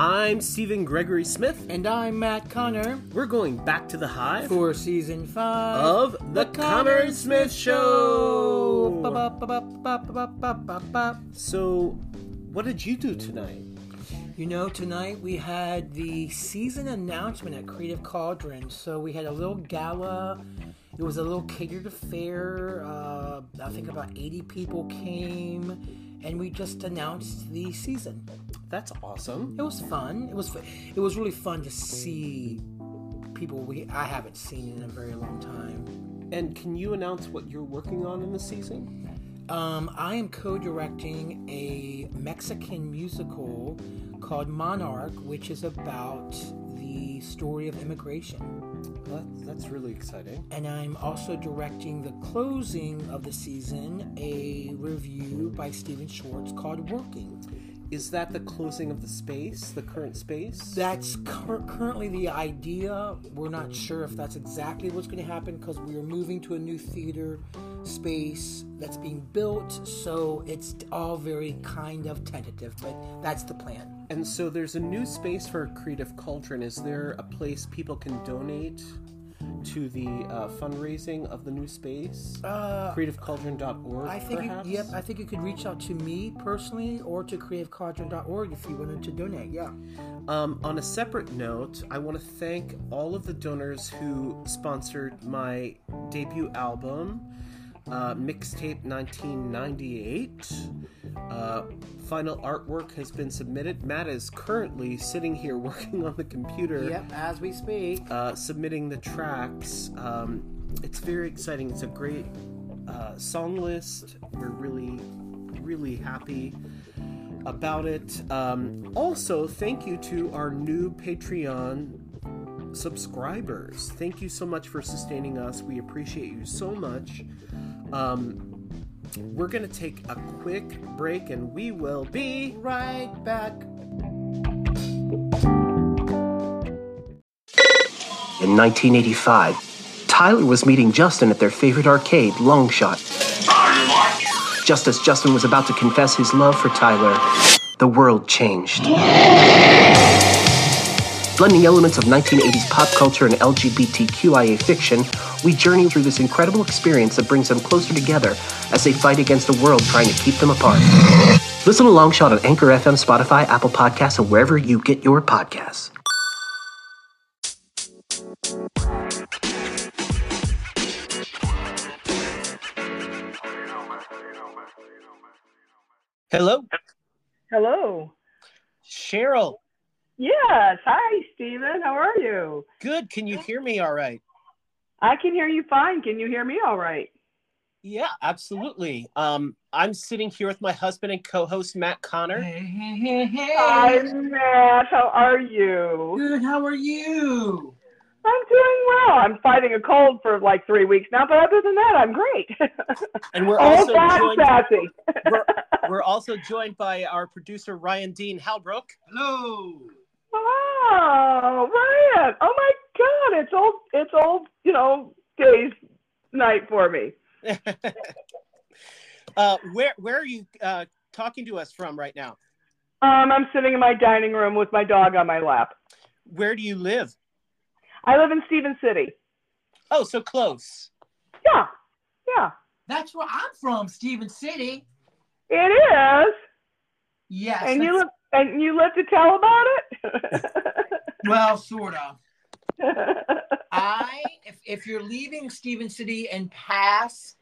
I'm Stephen Gregory Smith. And I'm Matt Conner. We're going back to the hive for season five of The, the Conner and Smith Show. So, what did you do tonight? You know, tonight we had the season announcement at Creative Cauldron. So we had a little gala. It was a little catered affair. Uh, I think about 80 people came, and we just announced the season. That's awesome. It was fun. It was it was really fun to see people we I haven't seen in a very long time. And can you announce what you're working on in the season? Um, I am co-directing a Mexican musical called Monarch, which is about the story of immigration. Well, that's really exciting. And I'm also directing the closing of the season, a revue by Stephen Schwartz called Working. Is that the closing of the space, the current space? That's cur- currently the idea. We're not sure if that's exactly what's going to happen because we are moving to a new theater space that's being built. So it's all very kind of tentative, but that's the plan. And so there's a new space for Creative Cauldron. Is there a place people can donate? to the uh, fundraising of the new space? Uh, CreativeCauldron.org. I think perhaps? You, yep. I think you could reach out to me personally or to CreativeCauldron.org if you wanted to donate. Yeah. Um, on a separate note, I want to thank all of the donors who sponsored my debut album uh, mixtape 1998. Uh, final artwork has been submitted. Matt is currently sitting here working on the computer. Yep, as we speak. Uh, submitting the tracks. Um, it's very exciting. It's a great uh, song list. We're really, really happy about it. Um, also, thank you to our new Patreon subscribers. Thank you so much for sustaining us. We appreciate you so much. Um, we're going to take a quick break and we will be right back. In 1985, Tyler was meeting Justin at their favorite arcade, Longshot. Just as Justin was about to confess his love for Tyler, the world changed. Blending elements of 1980s pop culture and LGBTQIA fiction, we journey through this incredible experience that brings them closer together as they fight against a world trying to keep them apart. Listen to Longshot on Anchor FM, Spotify, Apple Podcasts, and wherever you get your podcasts. Hello. Hello. Cheryl. Yes. Hi, Stephen. How are you? Good. Can you hear me all right? I can hear you fine. Can you hear me all right? Yeah, absolutely. Um, I'm sitting here with my husband and co-host Matt Conner. Hey, hey, hey, hey. Hi, Matt. How are you? Good. How are you? I'm doing well. I'm fighting a cold for like three weeks now, but other than that, I'm great. And we're oh, also God, joined, sassy. we're, we're also joined by our producer Ryan Dean Halbrook. Hello. Oh, Ryan. Oh my God, it's old. It's old. You know, days night for me. uh, where where are you uh, talking to us from right now? Um, I'm sitting in my dining room with my dog on my lap. Where do you live? I live in Stephen City. Oh, so close. Yeah, yeah, That's where I'm from, Stephen City. it is. Yes. And you that's- live and you live to tell about it. well, sort of. I, if, if you're leaving Stephen City and pass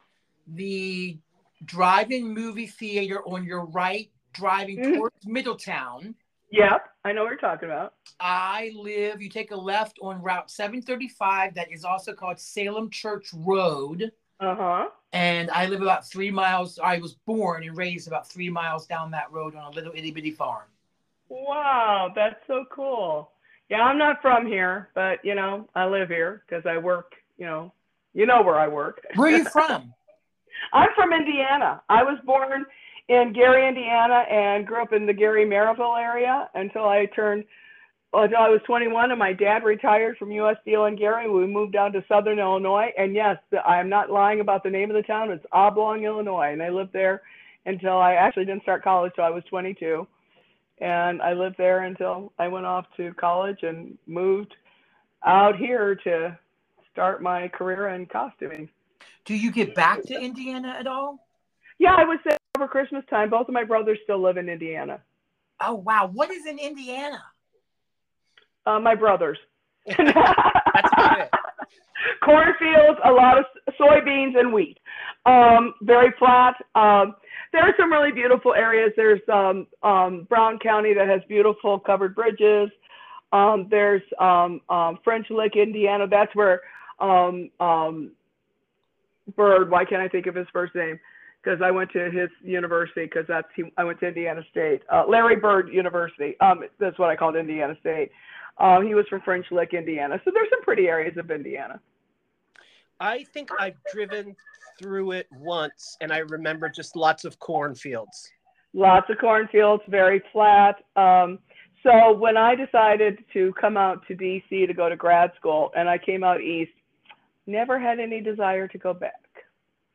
the drive-in movie theater on your right, driving Mhm. towards Middletown, yep, I know what you're talking about. I live. You take a left on Route 735, that is also called Salem Church Road, Uh huh. and I live about three miles. I was born and raised about three miles down that road on a little itty bitty farm. Wow, that's so cool. Yeah, I'm not from here, but you know, I live here because I work. You know, you know where I work. Where are you from? I'm from Indiana. I was born in Gary, Indiana, and grew up in the Gary Merrillville area until I turned until I was 21, and my dad retired from U.S. Steel in Gary. We moved down to Southern Illinois, and yes, I'm not lying about the name of the town. It's Oblong, Illinois, and I lived there until I actually didn't start college till I was 22. And I lived there until I went off to college and moved out here to start my career in costuming. Do you get back to Indiana at all? Yeah, I was there over Christmas time. Both of my brothers still live in Indiana. Oh wow, what is in Indiana? Uh, my brothers. Cornfields, a lot of soybeans and wheat. Um, very flat. Um, there are some really beautiful areas. There's um, um, Brown County that has beautiful covered bridges. Um, there's um, French Lick, Indiana. That's where Bird. Why can't I think of his first name? Because I went to his university. Because that's he, I went to Indiana State. Uh, Larry Bird University. That's what I called Indiana State. Uh, he was from French Lick, Indiana. So there's some pretty areas of Indiana. I think I've driven through it once, and I remember just lots of cornfields. Lots of cornfields, very flat. Um, so when I decided to come out to DC to go to grad school, and I came out east, never had any desire to go back.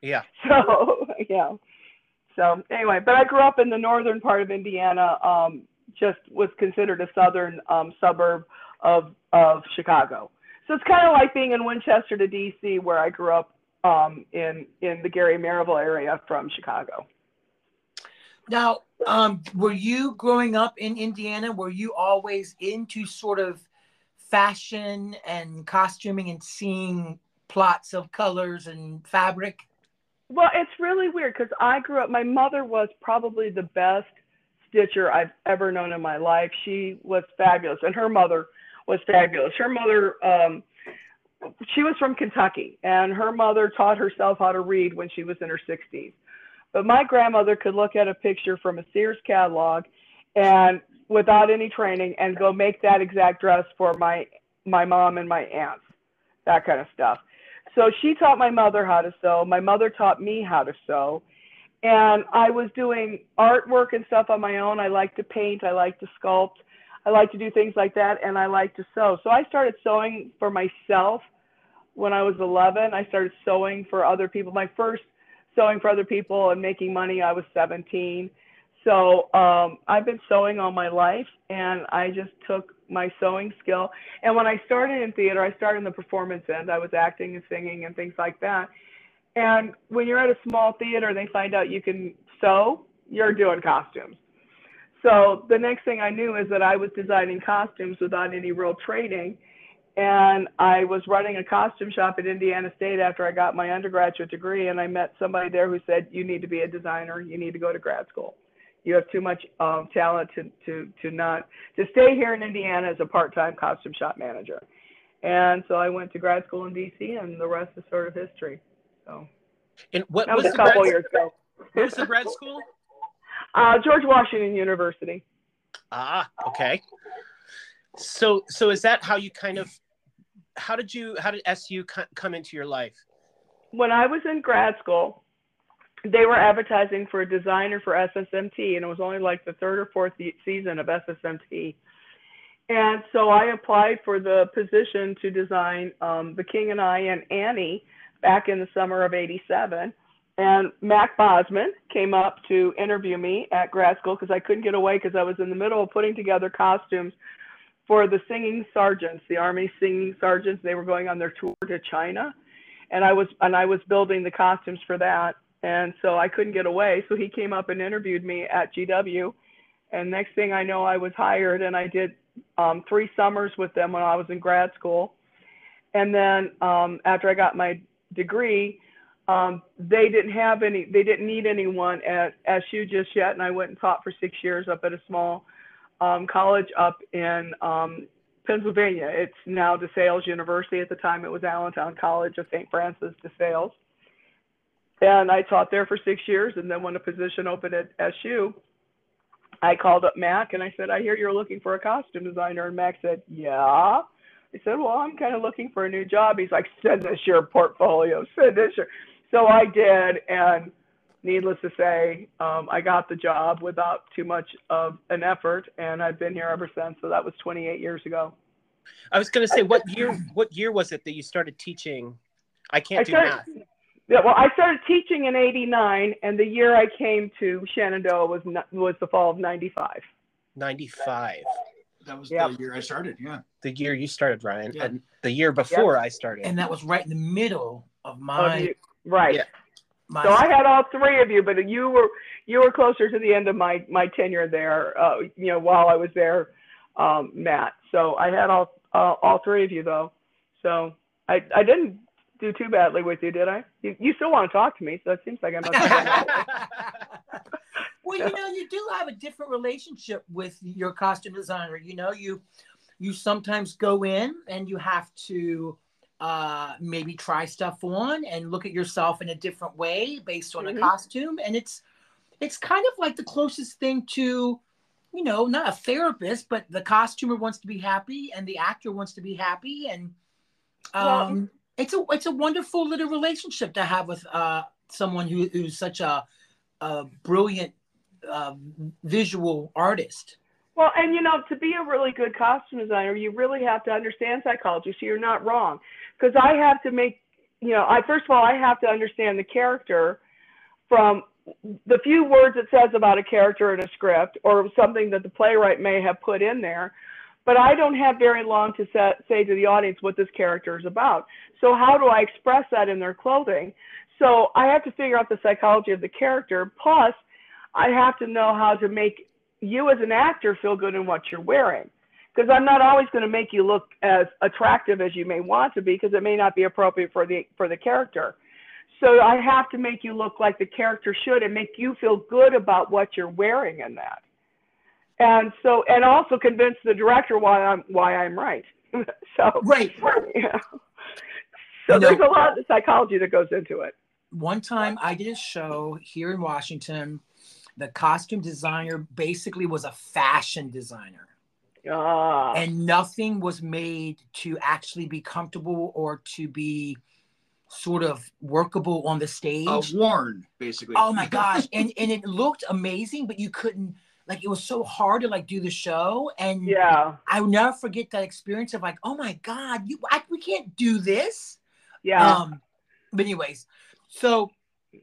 Yeah. So yeah. So anyway, but I grew up in the northern part of Indiana. Um, just was considered a southern um, suburb of of Chicago. So it's kind of like being in Winchester to DC, where I grew up um, in in the Gary Merrillville area from Chicago. Now, um, were you growing up in Indiana? Were you always into sort of fashion and costuming and seeing plots of colors and fabric? Well, it's really weird because I grew up. My mother was probably the best stitcher I've ever known in my life. She was fabulous, and her mother was fabulous. Her mother, um, she was from Kentucky, and her mother taught herself how to read when she was in her 60s. But my grandmother could look at a picture from a Sears catalog and without any training and go make that exact dress for my my mom and my aunts, that kind of stuff. So she taught my mother how to sew. My mother taught me how to sew. And I was doing artwork and stuff on my own. I like to paint, I like to sculpt, I like to do things like that, and I like to sew. So I started sewing for myself when I was 11. I started sewing for other people. My first sewing for other people and making money, I was 17. So um, I've been sewing all my life, and I just took my sewing skill. And when I started in theater, I started in the performance end. I was acting and singing and things like that. And when you're at a small theater, they find out you can sew. You're doing costumes. So the next thing I knew is that I was designing costumes without any real training and I was running a costume shop at Indiana State after I got my undergraduate degree, and I met somebody there who said, "You need to be a designer. You need to go to grad school. You have too much um, talent to to to not to stay here in Indiana as a part-time costume shop manager." And so I went to grad school in DC, and the rest is sort of history. So And what that was was the a couple grad, years ago. what was the grad school? Uh, George Washington University. Ah, okay. So so is that how you kind of how did you how did SU come into your life? when I was in grad school, they were advertising for a designer for SSMT, and it was only like the third or fourth season of SSMT. And so I applied for the position to design um, The King and I and Annie back in the summer of 87. And Mac Bosman came up to interview me at grad school because I couldn't get away because I was in the middle of putting together costumes for the singing sergeants, the Army singing sergeants. They were going on their tour to China and I was and I was building the costumes for that, and so I couldn't get away. So he came up and interviewed me at GW, and next thing I know, I was hired, and I did um, three summers with them when I was in grad school, and then um, after I got my degree, um, they didn't have any, they didn't need anyone at SU just yet, and I went and taught for six years up at a small um, college up in um, Pennsylvania. It's now DeSales University. At the time, it was Allentown College of St. Francis DeSales. And I taught there for six years. And then when a position opened at SU, I called up Mac and I said, I hear you're looking for a costume designer. And Mac said, Yeah. I said, Well, I'm kind of looking for a new job. He's like, Send us your portfolio. Send us your. So I did. And needless to say, um, I got the job without too much of an effort, and I've been here ever since. So that was 28 years ago. I was going to say what year what year was it that you started teaching? I can't I do started, math. yeah, well, I started teaching in '89, and the year I came to Shenandoah was was the fall of '95. 95. That was Yep. the year I started. Yeah. The year you started, Ryan, Yeah. and the year before I started. and that was right in the middle of my you- right. Yeah. my. So I had all three of you, but you were you were closer to the end of my my tenure there. Uh, you know, while I was there, um, Matt. So I had all uh, all three of you though. So I I didn't do too badly with you, did I? You, you still want to talk to me, so it seems like I'm. have done well, you know, you do have a different relationship with your costume designer. You know, you you sometimes go in and you have to uh maybe try stuff on and look at yourself in a different way based on Mhm. a costume and it's it's kind of like the closest thing to you know not a therapist but the costumer wants to be happy and the actor wants to be happy and um it's a it's a wonderful little relationship to have with uh someone who, who's such a a brilliant uh, visual artist. Well, and you know, to be a really good costume designer, you really have to understand psychology. So you're not wrong, because I have to make, you know, I first of all I have to understand the character from the few words it says about a character in a script or something that the playwright may have put in there. But I don't have very long to set, say to the audience what this character is about. So how do I express that in their clothing? So I have to figure out the psychology of the character. Plus, I have to know how to make you as an actor feel good in what you're wearing because i'm not always going to make you look as attractive as you may want to be because it may not be appropriate for the for the character so i have to make you look like the character should and make you feel good about what you're wearing in that and so and also convince the director why i'm why i'm right so Right. yeah so You know- there's a lot of psychology that goes into it One time I did a show here in Washington. The costume designer basically was a fashion designer. Ah and nothing was made to actually be comfortable or to be sort of workable on the stage. Uh, worn, basically. oh my gosh. and and it looked amazing, but you couldn't like it was so hard to like do the show. And yeah I will never forget that experience of like, oh my God, you I, we can't do this. yeah Um but anyways, so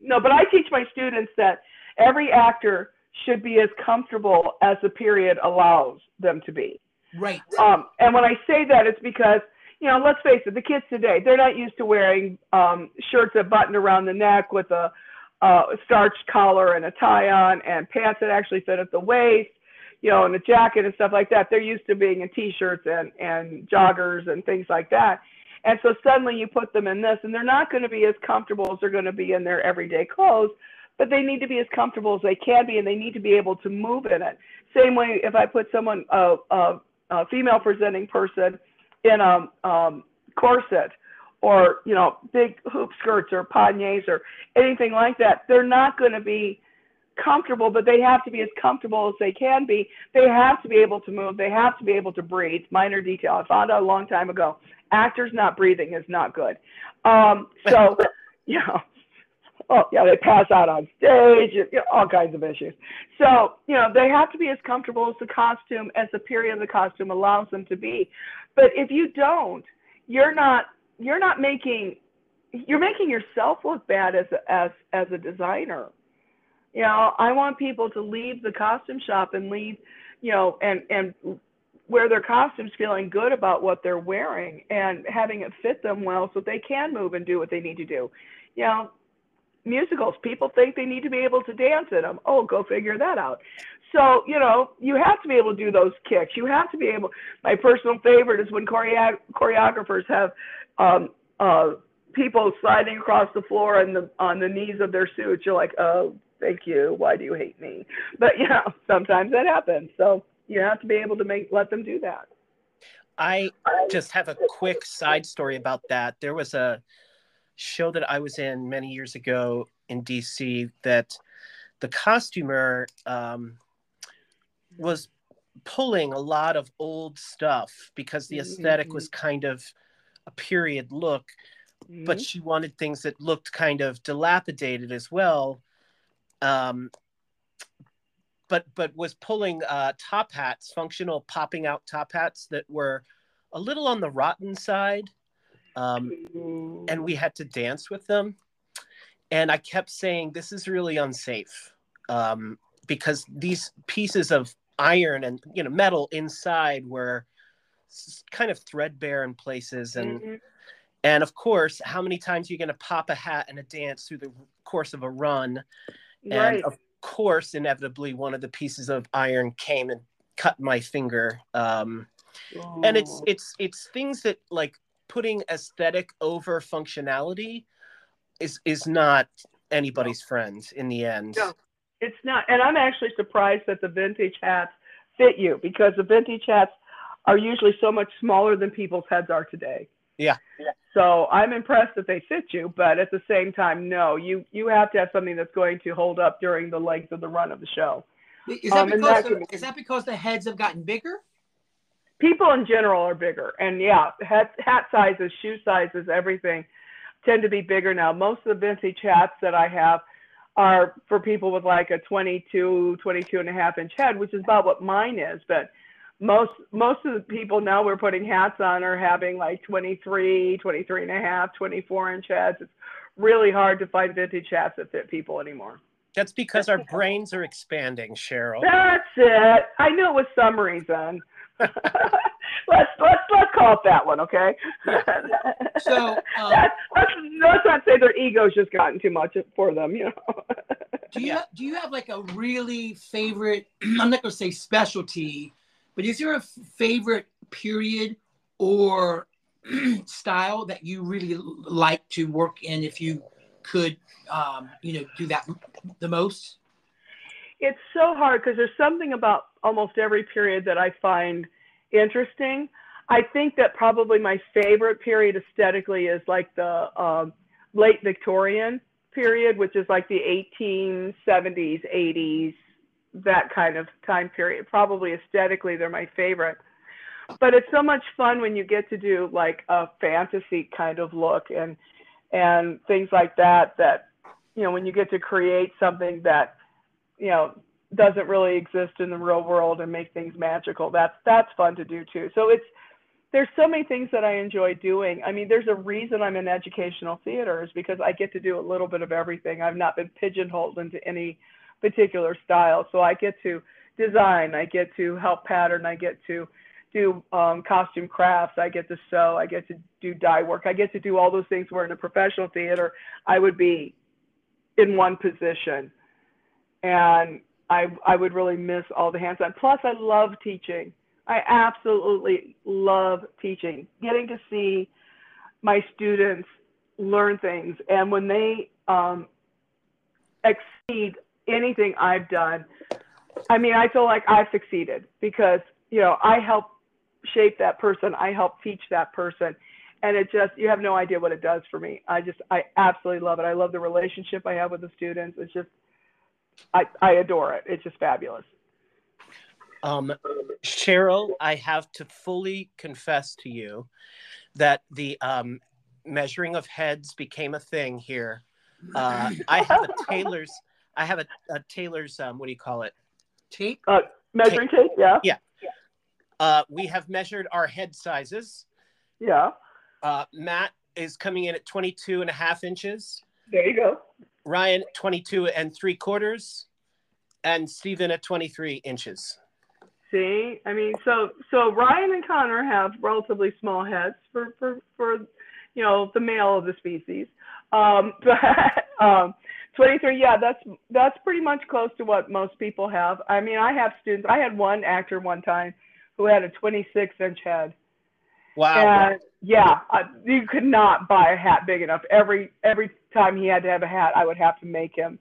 No, but I teach my students that every actor should be as comfortable as the period allows them to be. right. Um, and when I say that, it's because, you know, let's face it, the kids today, they're not used to wearing um, shirts that button around the neck with a, uh, starched collar and a tie on and pants that actually fit at the waist, you know, and a jacket and stuff like that. They're used to being in t-shirts and, and joggers and things like that. And so suddenly you put them in this and they're not going to be as comfortable as they're going to be in their everyday clothes, but they need to be as comfortable as they can be and they need to be able to move in it. Same way if I put someone, a, a, a female presenting person in a um, corset or, you know, big hoop skirts or panniers or anything like that, they're not going to be comfortable, but they have to be as comfortable as they can be. They have to be able to move. They have to be able to breathe. Minor detail. I found out a long time ago. Actors not breathing is not good. Um, so, you know, oh yeah, they pass out on stage, you know, all kinds of issues. So, you know, they have to be as comfortable as the costume, as the period of the costume allows them to be. But if you don't, you're not, you're not making, you're making yourself look bad as a, as as a designer. You know, I want people to leave the costume shop and leave, you know, and and wear their costumes feeling good about what they're wearing and having it fit them well so they can move and do what they need to do. You know, musicals, people think they need to be able to dance in them. Oh, go figure that out. So, you know, you have to be able to do those kicks. You have to be able, my personal favorite is when choreo- choreographers have um, uh, people sliding across the floor on the, on the knees of their suits. You're like, oh, thank you. Why do you hate me? But, you know, sometimes that happens. So you have to be able to make, let them do that. I just have a quick side story about that. There was a show that I was in many years ago in DC that the costumer um, was pulling a lot of old stuff because the esthetic was kind of a period look, but she wanted things that looked kind of dilapidated as well. Um, but but was pulling uh, top hats, functional popping out top hats that were a little on the rotten side, um, and we had to dance with them. And I kept saying, "This is really unsafe," um, because these pieces of iron and you know metal inside were kind of threadbare in places and Mhm. and of course how many times are you going to pop a hat and a dance through the course of a run and of course inevitably one of the pieces of iron came and cut my finger um, and it's Oh. it's it's things that like putting aesthetic over functionality is is not anybody's friend in the end No. It's not, and I'm actually surprised that the vintage hats fit you because the vintage hats are usually so much smaller than people's heads are today. Yeah. So I'm impressed that they fit you, but at the same time, no, you you have to have something that's going to hold up during the length of the run of the show. Is that Um, because that the- can- is that because the heads have gotten bigger? People in general are bigger, and yeah, hat hat sizes, shoe sizes, everything tend to be bigger now. Most of the vintage hats that I have are for people with like a 22, 22 and a half inch head, which is about what mine is. But most most of the people now we're putting hats on are having like 23, 23 and a half, 24 inch heads. It's really hard to find vintage hats that fit people anymore. that's because our brains are expanding cheryl That's it. I knew it was some reason. let's let's let's call it that one, okay? So, um, That- let's, let's not say their ego's just gotten too much for them, you know. Do you Yeah. have, do you have like a really favorite? I'm not going to say specialty, but is there a favorite period or style that you really like to work in? If you could, um, you know, do that the most. It's so hard because there's something about almost every period that I find interesting. I think that probably my favorite period aesthetically is like the um, late Victorian period, which is like the 1870s, 80s, that kind of time period. Probably aesthetically, they're my favorite. But it's so much fun when you get to do like a fantasy kind of look and and things like that. That you know when you get to create something that you know doesn't really exist in the real world and make things magical. That's that's fun to do too. So it's there's so many things that i enjoy doing. I mean there's a reason i'm in educational theater is because i get to do a little bit of everything. I've not been pigeonholed into any particular style. So i get to design i get to help pattern i get to do um, costume crafts i get to sew i get to do dye work i get to do all those things where in a professional theater i would be in one position and I, I would really miss all the hands-on. Plus, I love teaching. I absolutely love teaching. Getting to see my students learn things, and when they um, exceed anything I've done, I mean, I feel like I've succeeded because you know I help shape that person. I help teach that person, and it just you have no idea what it does for me. I just I absolutely love it. I love the relationship I have with the students. It's just I, I adore it. It's just fabulous. Um, Cheryl, I have to fully confess to you that the um, measuring of heads became a thing here. Uh, I have a tailor's. I have a, a tailor's. Um, what do you call it? Tape. Measuring tape, yeah, Yeah. Uh, we have measured our head sizes. yeah. Uh, Matt is coming in at 22 and a half inches. There you go. Ryan, 22 and three quarters. And Stephen at 23 inches. See, I mean, so so Ryan and Conner have relatively small heads for for for you know the male of the species. Um, but um, 23, yeah, that's that's pretty much close to what most people have. I mean, I have students. I had one actor one time who had a 26 inch head. Wow. And yeah, I, you could not buy a hat big enough. Every every time he had to have a hat, I would have to make him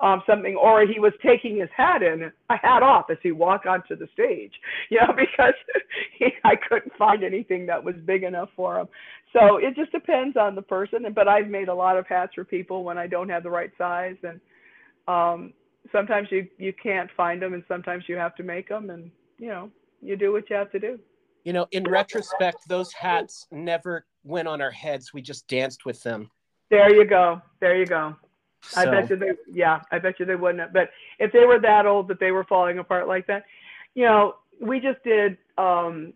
um, something, or he was taking his hat in a hat off as he walked onto the stage. You know, because he, I couldn't find anything that was big enough for him. So it just depends on the person. But I've made a lot of hats for people when I don't have the right size, and um, sometimes you you can't find them, and sometimes you have to make them, and you know you do what you have to do. You know, in retrospect, those hats never went on our heads. We just danced with them. There you go. There you go. I bet you they, yeah, I bet you they wouldn't. Have. But if they were that old that they were falling apart like that, you know, we just did um,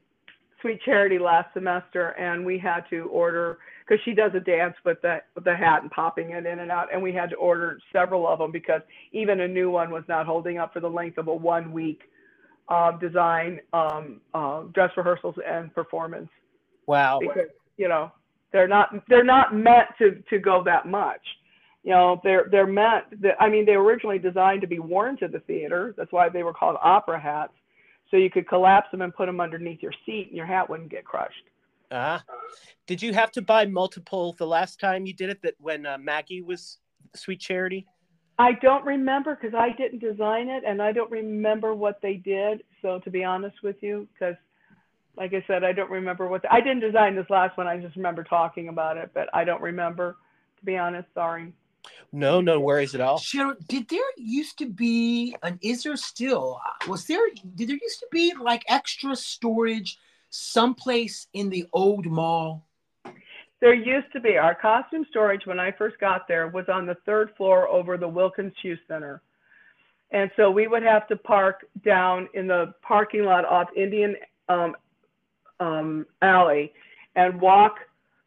Sweet Charity last semester, and we had to order because she does a dance with the with the hat and popping it in and out, and we had to order several of them because even a new one was not holding up for the length of a one week uh, design um, uh, dress rehearsals and performance Wow. because you know they're not they're not meant to to go that much. You know they're they're meant. That, I mean they were originally designed to be worn to the theater. That's why they were called opera hats. So you could collapse them and put them underneath your seat, and your hat wouldn't get crushed. Ah. Did you have to buy multiple the last time you did it? That when uh, Maggie was Sweet Charity. I don't remember because I didn't design it, and I don't remember what they did. So to be honest with you, because like I said, I don't remember what I didn't design this last one. I just remember talking about it, but I don't remember. To be honest, sorry. No, no worries at all. Cheryl, did there used to be an is there still was there did there used to be like extra storage someplace in the old mall? There used to be our costume storage when I first got there was on the third floor over the Wilkins Shoe Center. And so we would have to park down in the parking lot off Indian um, um, Alley and walk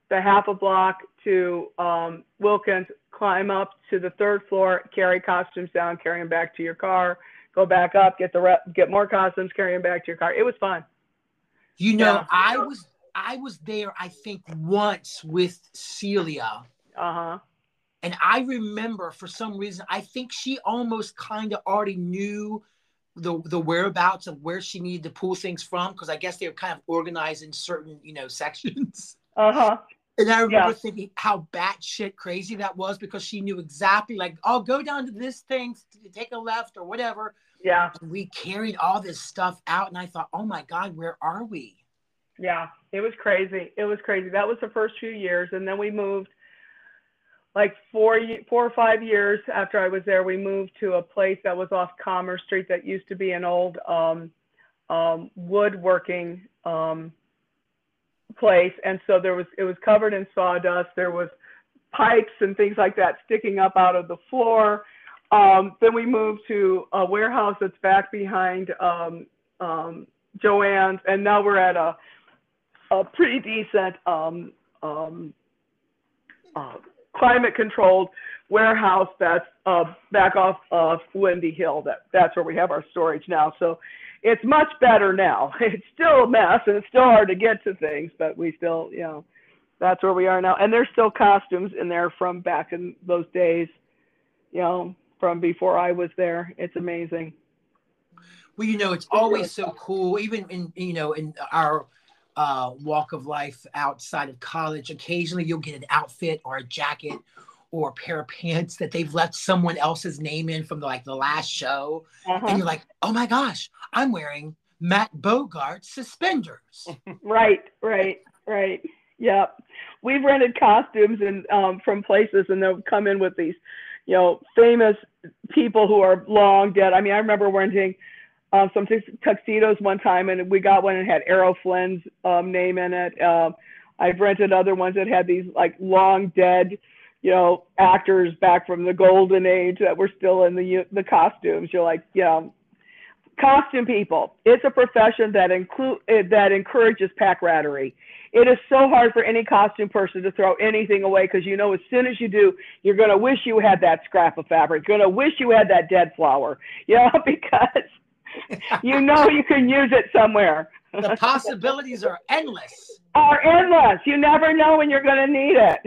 the half a block to um, Wilkins, climb up to the third floor, carry costumes down, carry them back to your car, go back up, get the re- get more costumes, carry them back to your car. It was fun. You know, Yeah. I was I was there I think once with Celia. Uh huh. And I remember for some reason, I think she almost kind of already knew the the whereabouts of where she needed to pull things from because I guess they were kind of organized in certain, you know, sections. Uh huh. And I remember Yeah. thinking how batshit crazy that was because she knew exactly like, I'll go down to this thing, take a left or whatever. Yeah. And we carried all this stuff out, and I thought, oh my god, where are we? Yeah, it was crazy. It was crazy. That was the first few years, and then we moved. Like four, four or five years after I was there, we moved to a place that was off Commerce Street that used to be an old um, um, woodworking um, place, and so there was it was covered in sawdust. There was pipes and things like that sticking up out of the floor. Um, then we moved to a warehouse that's back behind um, um, Joanne's, and now we're at a a pretty decent um, um, uh, climate controlled warehouse that's uh, back off of Windy Hill. That that's where we have our storage now. So it's much better now. It's still a mess and it's still hard to get to things, but we still, you know, that's where we are now. And there's still costumes in there from back in those days, you know, from before I was there. It's amazing. Well, you know, it's always so cool, even in you know, in our uh, walk of life outside of college. Occasionally, you'll get an outfit or a jacket or a pair of pants that they've left someone else's name in from the, like the last show, Uh-huh. and you're like, oh my gosh, I'm wearing Matt Bogart suspenders. Right, right, right. Yep. We've rented costumes and um, from places, and they'll come in with these, you know, famous people who are long dead. I mean, I remember renting um, some tuxedos one time, and we got one that had Errol Flynn's um, name in it. Um, I've rented other ones that had these like long dead, you know, actors back from the golden age that were still in the the costumes. You're like, you know, costume people. It's a profession that include eh, that encourages pack rattery. It is so hard for any costume person to throw anything away because you know as soon as you do, you're gonna wish you had that scrap of fabric. You're gonna wish you had that dead flower. You know because you know you can use it somewhere. the possibilities are endless. Are endless. You never know when you're gonna need it.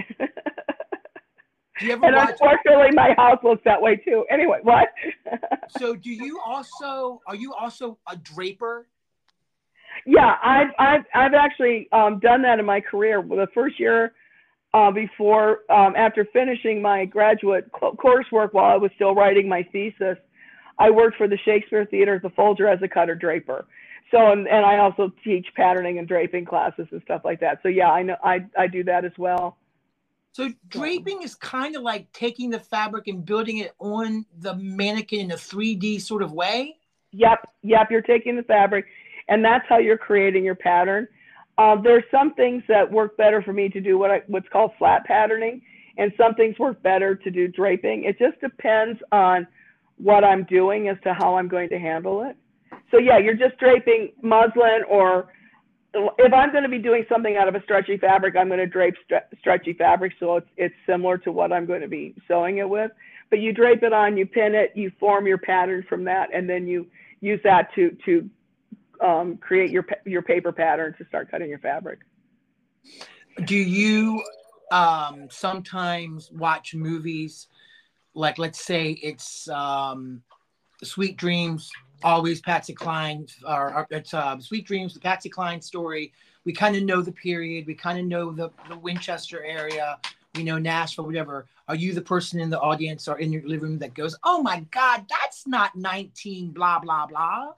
Do you ever and unfortunately, my house looks that way too. Anyway, what? So, do you also are you also a draper? Yeah, I've I've I've actually um, done that in my career. The first year uh, before um, after finishing my graduate co- coursework while I was still writing my thesis, I worked for the Shakespeare Theater at the Folger as a cutter draper. So and, and I also teach patterning and draping classes and stuff like that. So yeah, I know I I do that as well. So draping is kind of like taking the fabric and building it on the mannequin in a 3D sort of way. Yep, yep. You're taking the fabric, and that's how you're creating your pattern. Uh, there's some things that work better for me to do what I, what's called flat patterning, and some things work better to do draping. It just depends on what I'm doing as to how I'm going to handle it. So yeah, you're just draping muslin, or if I'm going to be doing something out of a stretchy fabric, I'm going to drape stre- stretchy fabric, so it's it's similar to what I'm going to be sewing it with. But you drape it on, you pin it, you form your pattern from that, and then you use that to to um, create your your paper pattern to start cutting your fabric. Do you um, sometimes watch movies like, let's say it's um, Sweet Dreams, always Patsy Cline, or, or it's uh, Sweet Dreams, the Patsy Cline story. We kind of know the period, we kind of know the, the Winchester area, we know Nashville, whatever. Are you the person in the audience or in your living room that goes, "Oh my God, that's not 19, blah blah blah"?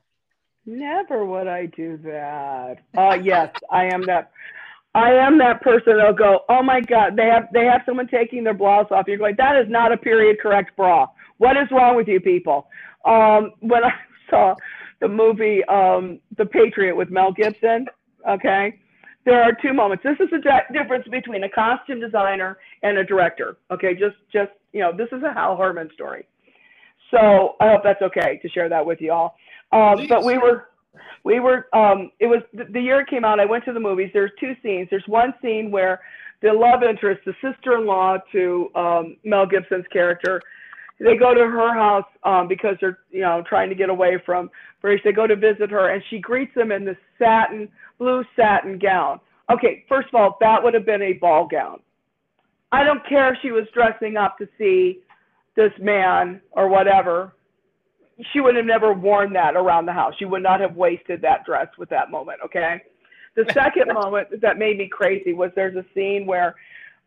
Never would I do that. Uh, yes, I am that. I am that person that'll go, oh my God, they have they have someone taking their blouse off. You're going, that is not a period correct bra. What is wrong with you people? Um, when I saw the movie um, The Patriot with Mel Gibson, okay, there are two moments. This is the di- difference between a costume designer and a director. Okay, just just you know, this is a Hal Herman story. So I hope that's okay to share that with you all. Um, but we were we were um it was the, the year it came out i went to the movies there's two scenes. There's one scene where the love interest the sister-in-law to um mel gibson's character they go to her house um because they're you know trying to get away from British. they go to visit her and she greets them in this satin blue satin gown. Okay first of all that would have been a ball gown. I don't care if she was dressing up to see this man or whatever she would have never worn that around the house. She would not have wasted that dress with that moment. Okay. The second moment that made me crazy was there's a scene where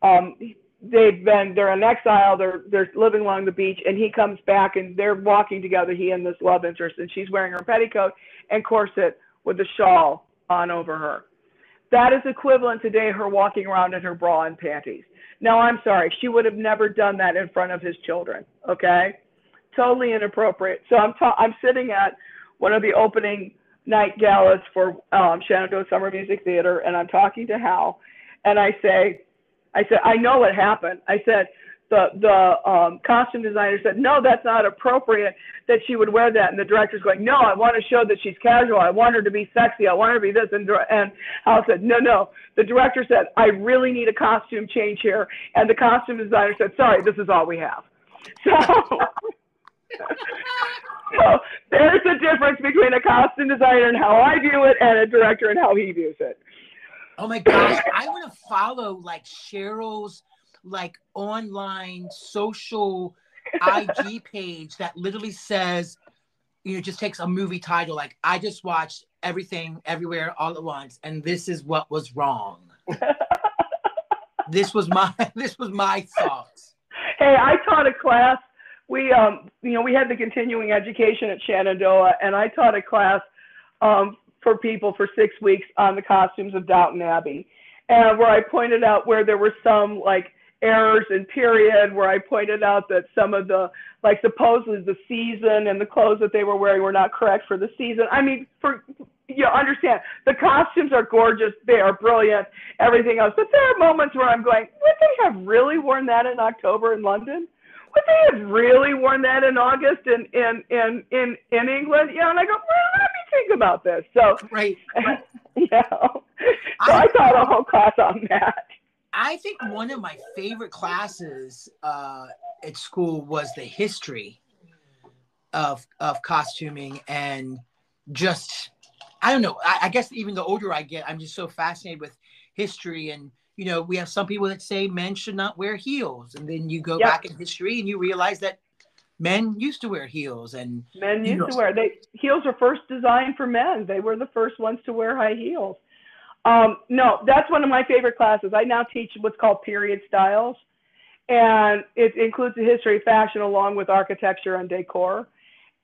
um, they've been they're in exile. They're they're living along the beach, and he comes back, and they're walking together. He and this love interest, and she's wearing her petticoat and corset with the shawl on over her. That is equivalent today her walking around in her bra and panties. Now I'm sorry, she would have never done that in front of his children. Okay totally inappropriate. So I'm ta- I'm sitting at one of the opening night galas for um, Shenandoah Summer Music Theater, and I'm talking to Hal, and I say, I said, I know what happened. I said, the the um, costume designer said, no, that's not appropriate that she would wear that, and the director's going, no, I want to show that she's casual. I want her to be sexy. I want her to be this, and and Hal said, no, no. The director said, I really need a costume change here, and the costume designer said, sorry, this is all we have. So. so there's a difference between a costume designer and how I view it and a director and how he views it. Oh my gosh, I want to follow like Cheryl's like online social IG page that literally says, you know, just takes a movie title like I just watched everything everywhere all at once and this is what was wrong. this was my this was my thoughts. Hey, I taught a class we um you know we had the continuing education at Shenandoah and I taught a class um for people for six weeks on the costumes of Downton Abbey and where I pointed out where there were some like errors in period where I pointed out that some of the like supposedly the season and the clothes that they were wearing were not correct for the season. I mean for you understand the costumes are gorgeous, they are brilliant, everything else. But there are moments where I'm going, would they have really worn that in October in London? Would they have really worn that in August in in in in, in England? Yeah, and I go, well, let me think about this. So right, yeah. So I, I taught a whole class on that. I think one of my favorite classes uh, at school was the history of of costuming and just I don't know. I, I guess even the older I get, I'm just so fascinated with history and you know, we have some people that say men should not wear heels, and then you go yep. back in history and you realize that men used to wear heels, and men used know. to wear they heels were first designed for men. They were the first ones to wear high heels. Um, no, that's one of my favorite classes. I now teach what's called period styles, and it includes the history of fashion along with architecture and decor.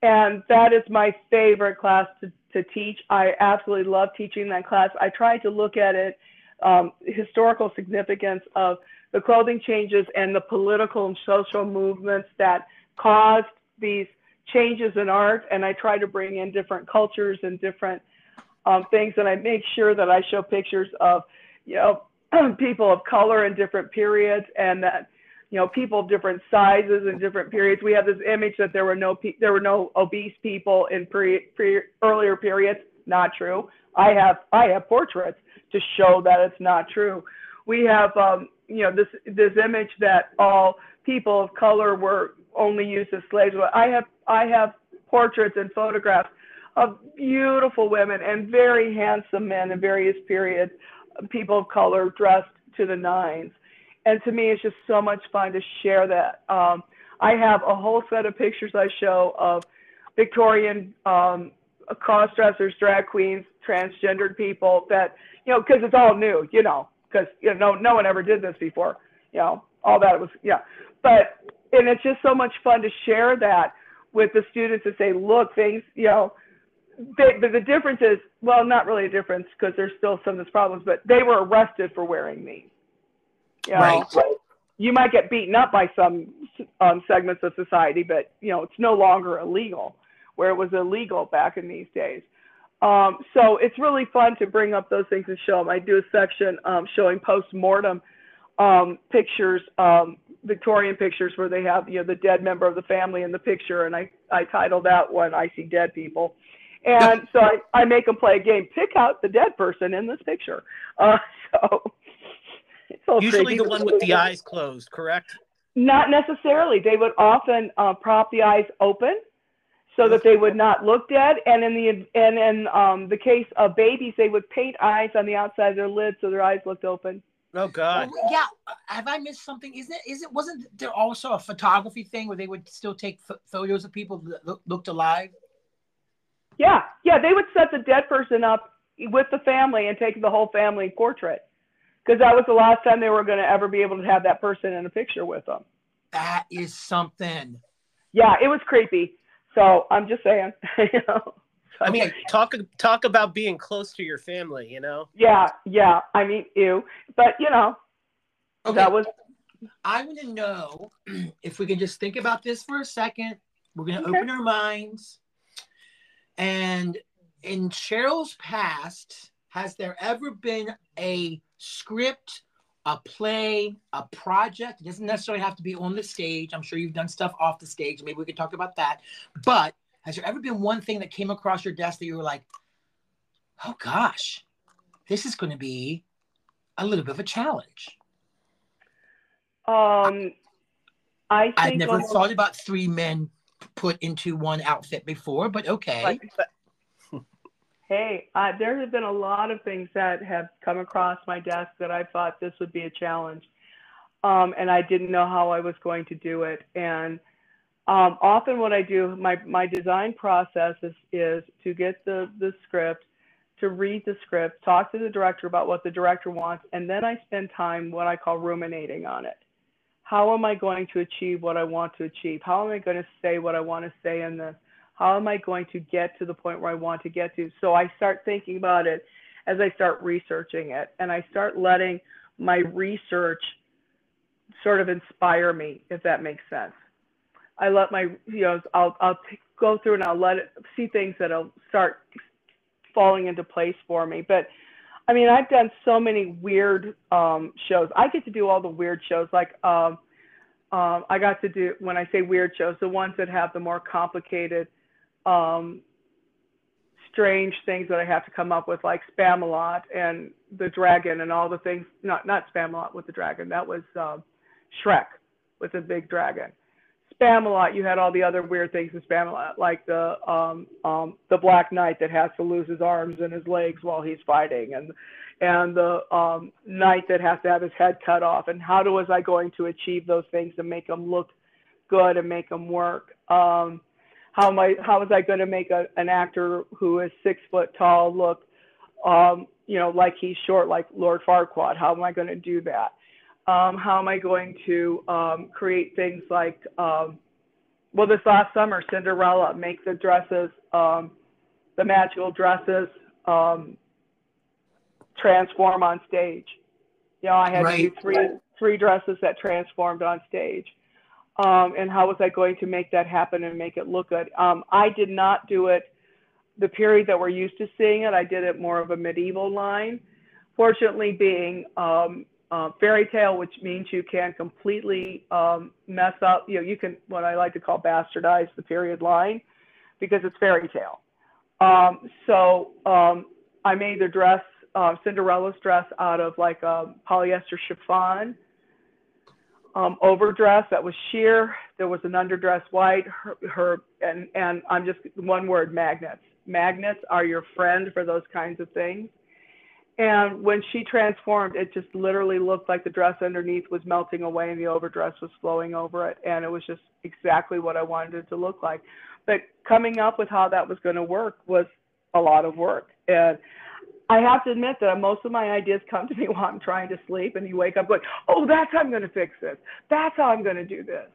And that is my favorite class to, to teach. I absolutely love teaching that class. I try to look at it um, historical significance of the clothing changes and the political and social movements that caused these changes in art. And I try to bring in different cultures and different um, things. And I make sure that I show pictures of, you know, people of color in different periods and that, you know, people of different sizes and different periods. We have this image that there were no pe- there were no obese people in pre, pre earlier periods. Not true. I have I have portraits to show that it's not true. We have, um, you know, this this image that all people of color were only used as slaves. I have I have portraits and photographs of beautiful women and very handsome men in various periods, people of color dressed to the nines. And to me, it's just so much fun to share that. Um, I have a whole set of pictures I show of Victorian um, cross dressers, drag queens, transgendered people that, you know, because it's all new, you know, because you know, no, no one ever did this before, you know, all that was, yeah. But, and it's just so much fun to share that with the students to say, look, things, you know, they, but the difference is, well, not really a difference because there's still some of those problems, but they were arrested for wearing these. You know? Right. You might get beaten up by some um, segments of society, but you know it's no longer illegal, where it was illegal back in these days. Um, so it's really fun to bring up those things and show them. I do a section um, showing post-mortem um, pictures, um, Victorian pictures where they have you know the dead member of the family in the picture, and I I title that one "I See Dead People," and so I, I make them play a game. Pick out the dead person in this picture. Uh, so it's Usually crazy. the one with the eyes closed, correct? Not necessarily. They would often uh, prop the eyes open so that they would not look dead. And in the and in um, the case of babies, they would paint eyes on the outside of their lids so their eyes looked open. Oh God. Well, yeah. Have I missed something? Isn't it? Is it? Wasn't there also a photography thing where they would still take ph- photos of people that look, looked alive? Yeah, yeah. They would set the dead person up with the family and take the whole family portrait because that was the last time they were going to ever be able to have that person in a picture with them. That is something. Yeah, it was creepy. So I'm just saying. you know. I mean, talk talk about being close to your family. You know. Yeah, yeah. I mean, you, But you know, Okay. that was I want to know if we can just think about this for a second. We're going to Okay. open our minds. And in Cheryl's past, has there ever been a script, a play, a project? It doesn't necessarily have to be on the stage. I'm sure you've done stuff off the stage. Maybe we could talk about that. But has there ever been one thing that came across your desk that you were like, oh gosh, this is going to be a little bit of a challenge? um. I think I've never almost- thought about three men put into one outfit before, but okay. Hey, uh, there have been a lot of things that have come across my desk that I thought this would be a challenge, um, and I didn't know how I was going to do it. And um, often, what I do, my my design process is is to get the the script, to read the script, talk to the director about what the director wants, and then I spend time what I call ruminating on it. How am I going to achieve what I want to achieve? How am I going to say what I want to say in this? How am I going to get to the point where I want to get to? So I start thinking about it as I start researching it, and I start letting my research sort of inspire me, if that makes sense. I let my, you know, I'll, I'll go through and I'll let it see things that'll start falling into place for me. But I mean, I've done so many weird um, shows. I get to do all the weird shows, like um, um, I got to do when I say weird shows, the ones that have the more complicated um, strange things that I have to come up with, like Spamalot and the dragon and all the things. Not not Spamalot with the dragon. That was um, Shrek with the big dragon. Spamalot, you had all the other weird things in Spamalot, like the um, um, the Black Knight that has to lose his arms and his legs while he's fighting, and and the um, knight that has to have his head cut off. And how do, was I going to achieve those things and make them look good and make them work? Um, how am I how was I going to make a, an actor who is six foot tall look um, you know like he's short like Lord Farquaad? How am I going to do that? Um, how am I going to um, create things like um, well this last summer Cinderella make the dresses um, the magical dresses um, transform on stage. You know I had to do three three dresses that transformed on stage um, and how was I going to make that happen and make it look good? Um, I did not do it the period that we're used to seeing it. I did it more of a medieval line. Fortunately, being um, uh, fairy tale, which means you can completely um, mess up. You know, you can what I like to call bastardize the period line because it's fairy tale. Um, so um, I made the dress, uh, Cinderella's dress, out of like a polyester chiffon um, overdress that was sheer. There was an underdress white. Her, her and and I'm just one word magnets. magnets are your friend for those kinds of things. And when she transformed, it just literally looked like the dress underneath was melting away and the overdress was flowing over it. And it was just exactly what I wanted it to look like. But coming up with how that was going to work was a lot of work. And I have to admit that most of my ideas come to me while I'm trying to sleep, and you wake up going, "Oh, that's how I'm going to fix this. That's how I'm going to do this."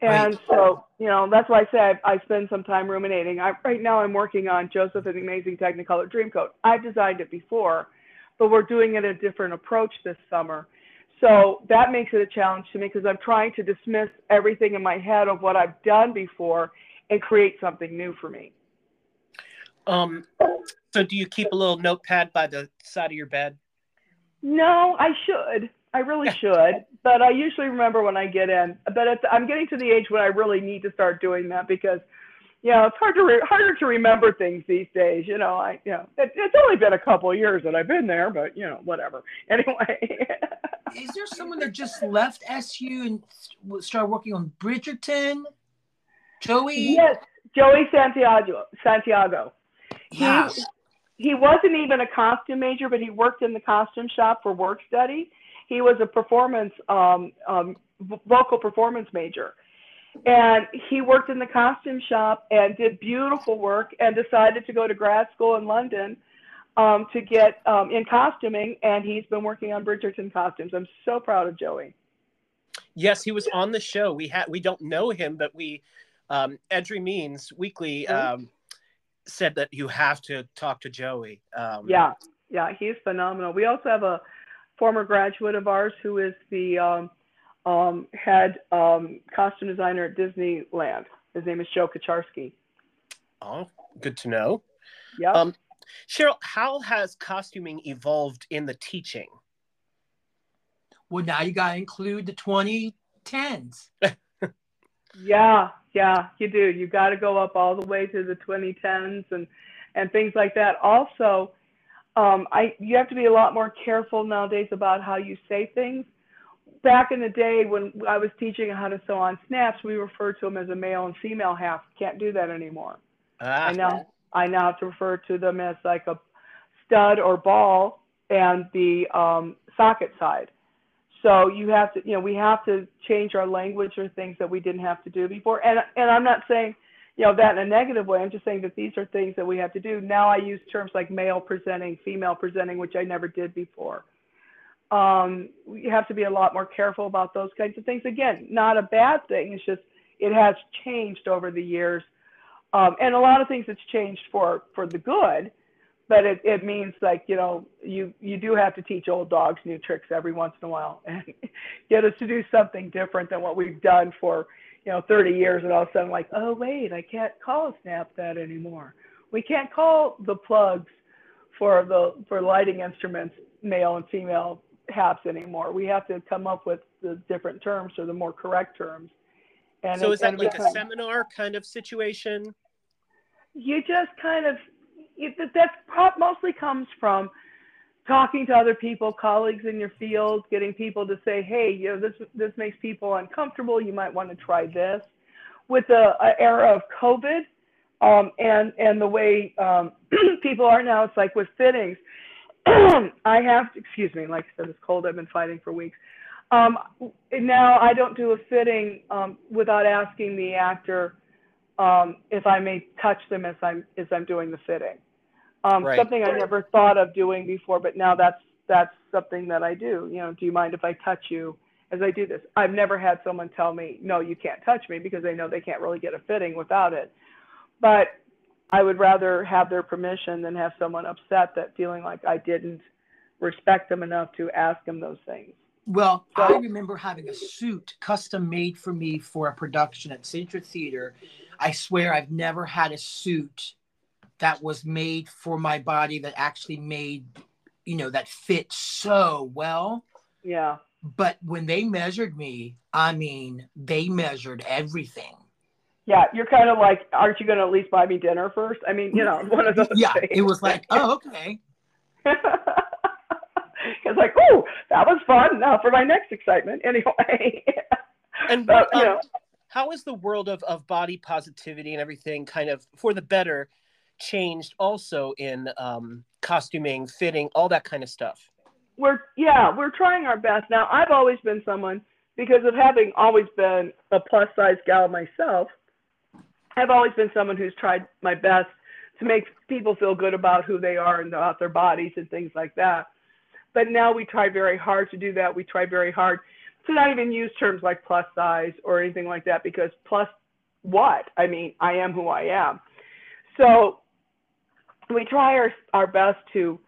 And Right. so, you know, that's why I said I spend some time ruminating. I, right now, I'm working on Joseph and the Amazing Technicolor Dreamcoat. I've designed it before, but we're doing it a different approach this summer. So that makes it a challenge to me because I'm trying to dismiss everything in my head of what I've done before and create something new for me. Um, so do you keep a little notepad by the side of your bed? No, I should. I really should. But I usually remember when I get in. But at the, I'm getting to the age when I really need to start doing that because, you know, it's hard to re- harder to remember things these days. You know, I you know it, it's only been a couple of years that I've been there, but you know, whatever. Anyway. Is there someone that just left SU and s- started working on Bridgerton? Joey? yes, Joey Santiago. Santiago. Yeah. he wasn't even a costume major, but he worked in the costume shop for work study. He was a performance, um, um, vocal performance major. And he worked in the costume shop and did beautiful work and decided to go to grad school in London um, to get um, in costuming. And he's been working on Bridgerton costumes. I'm so proud of Joey. Yes, he was on the show. We had we don't know him, but we um Edry Means Weekly Mhm. um said that you have to talk to Joey. Um Yeah, yeah, he's phenomenal. We also have a former graduate of ours who is the um, um, head um, costume designer at Disneyland. His name is Joe Kaczarski. Oh, good to know. Yeah. Um Cheryl, how has costuming evolved in the teaching? Well, now you got to include the 2010s. Yeah, yeah, you do. You got to go up all the way to the 2010s and and things like that. Also, um, I you have to be a lot more careful nowadays about how you say things. Back in the day when I was teaching how to sew on snaps, we referred to them as a male and female half. Can't do that anymore. Ah, I now I now have to refer to them as like a stud or ball and the um, socket side. So you have to, you know, we have to change our language or things that we didn't have to do before. And and I'm not saying, you know, that in a negative way. I'm just saying that these are things that we have to do. Now I use terms like male presenting, female presenting, which I never did before. Um, we have to be a lot more careful about those kinds of things. Again, not a bad thing. It's just it has changed over the years um, and a lot of things it's changed for for the good but it, it means like you know you you do have to teach old dogs new tricks every once in a while and get us to do something different than what we've done for you know 30 years and all of a sudden like oh wait i can't call a snap that anymore. We can't call the plugs for the for lighting instruments male and female haps anymore. We have to come up with the different terms or the more correct terms. And so it- is that like a seminar kind of situation? you just kind of that mostly comes from talking to other people, colleagues in your field, getting people to say, "Hey, you know, this this makes people uncomfortable. You might want to try this." With the uh, era of COVID um, and and the way um, people are now, it's like with fittings. I have, to, excuse me, like I said, it's cold. I've been fighting for weeks. Um, now I don't do a fitting um, without asking the actor um, if I may touch them as I'm as I'm doing the fitting. Um, Right. Something I never thought of doing before, but now that's that's something that I do. You know, do you mind if I touch you as I do this? I've never had someone tell me, no, you can't touch me because they know they can't really get a fitting without it. But I would rather have their permission than have someone upset that feeling like I didn't respect them enough to ask them those things. Well, So- I remember having a suit custom made for me for a production at Central Theater. I swear I've never had a suit that was made for my body that actually made, you know, that fit so well. Yeah. But when they measured me, I mean, they measured everything. Yeah, you're kind of like, aren't you going to at least buy me dinner first? I mean, you know, one of those Yeah, things. it was like, oh, okay. it's like, oh, that was fun. Now for my next excitement, anyway. And but you um, know, how is the world of, of body positivity and everything kind of for the better changed also in um, costuming, fitting, all that kind of stuff. we're yeah we're trying our best. Now i've always been someone because of having always been a plus size gal myself i've always been someone who's tried my best to make people feel good about who they are and about their bodies and things like that. But now we try very hard to do that. We try very hard to not even use terms like plus size or anything like that because plus what i mean i am who i am so we try our, our best to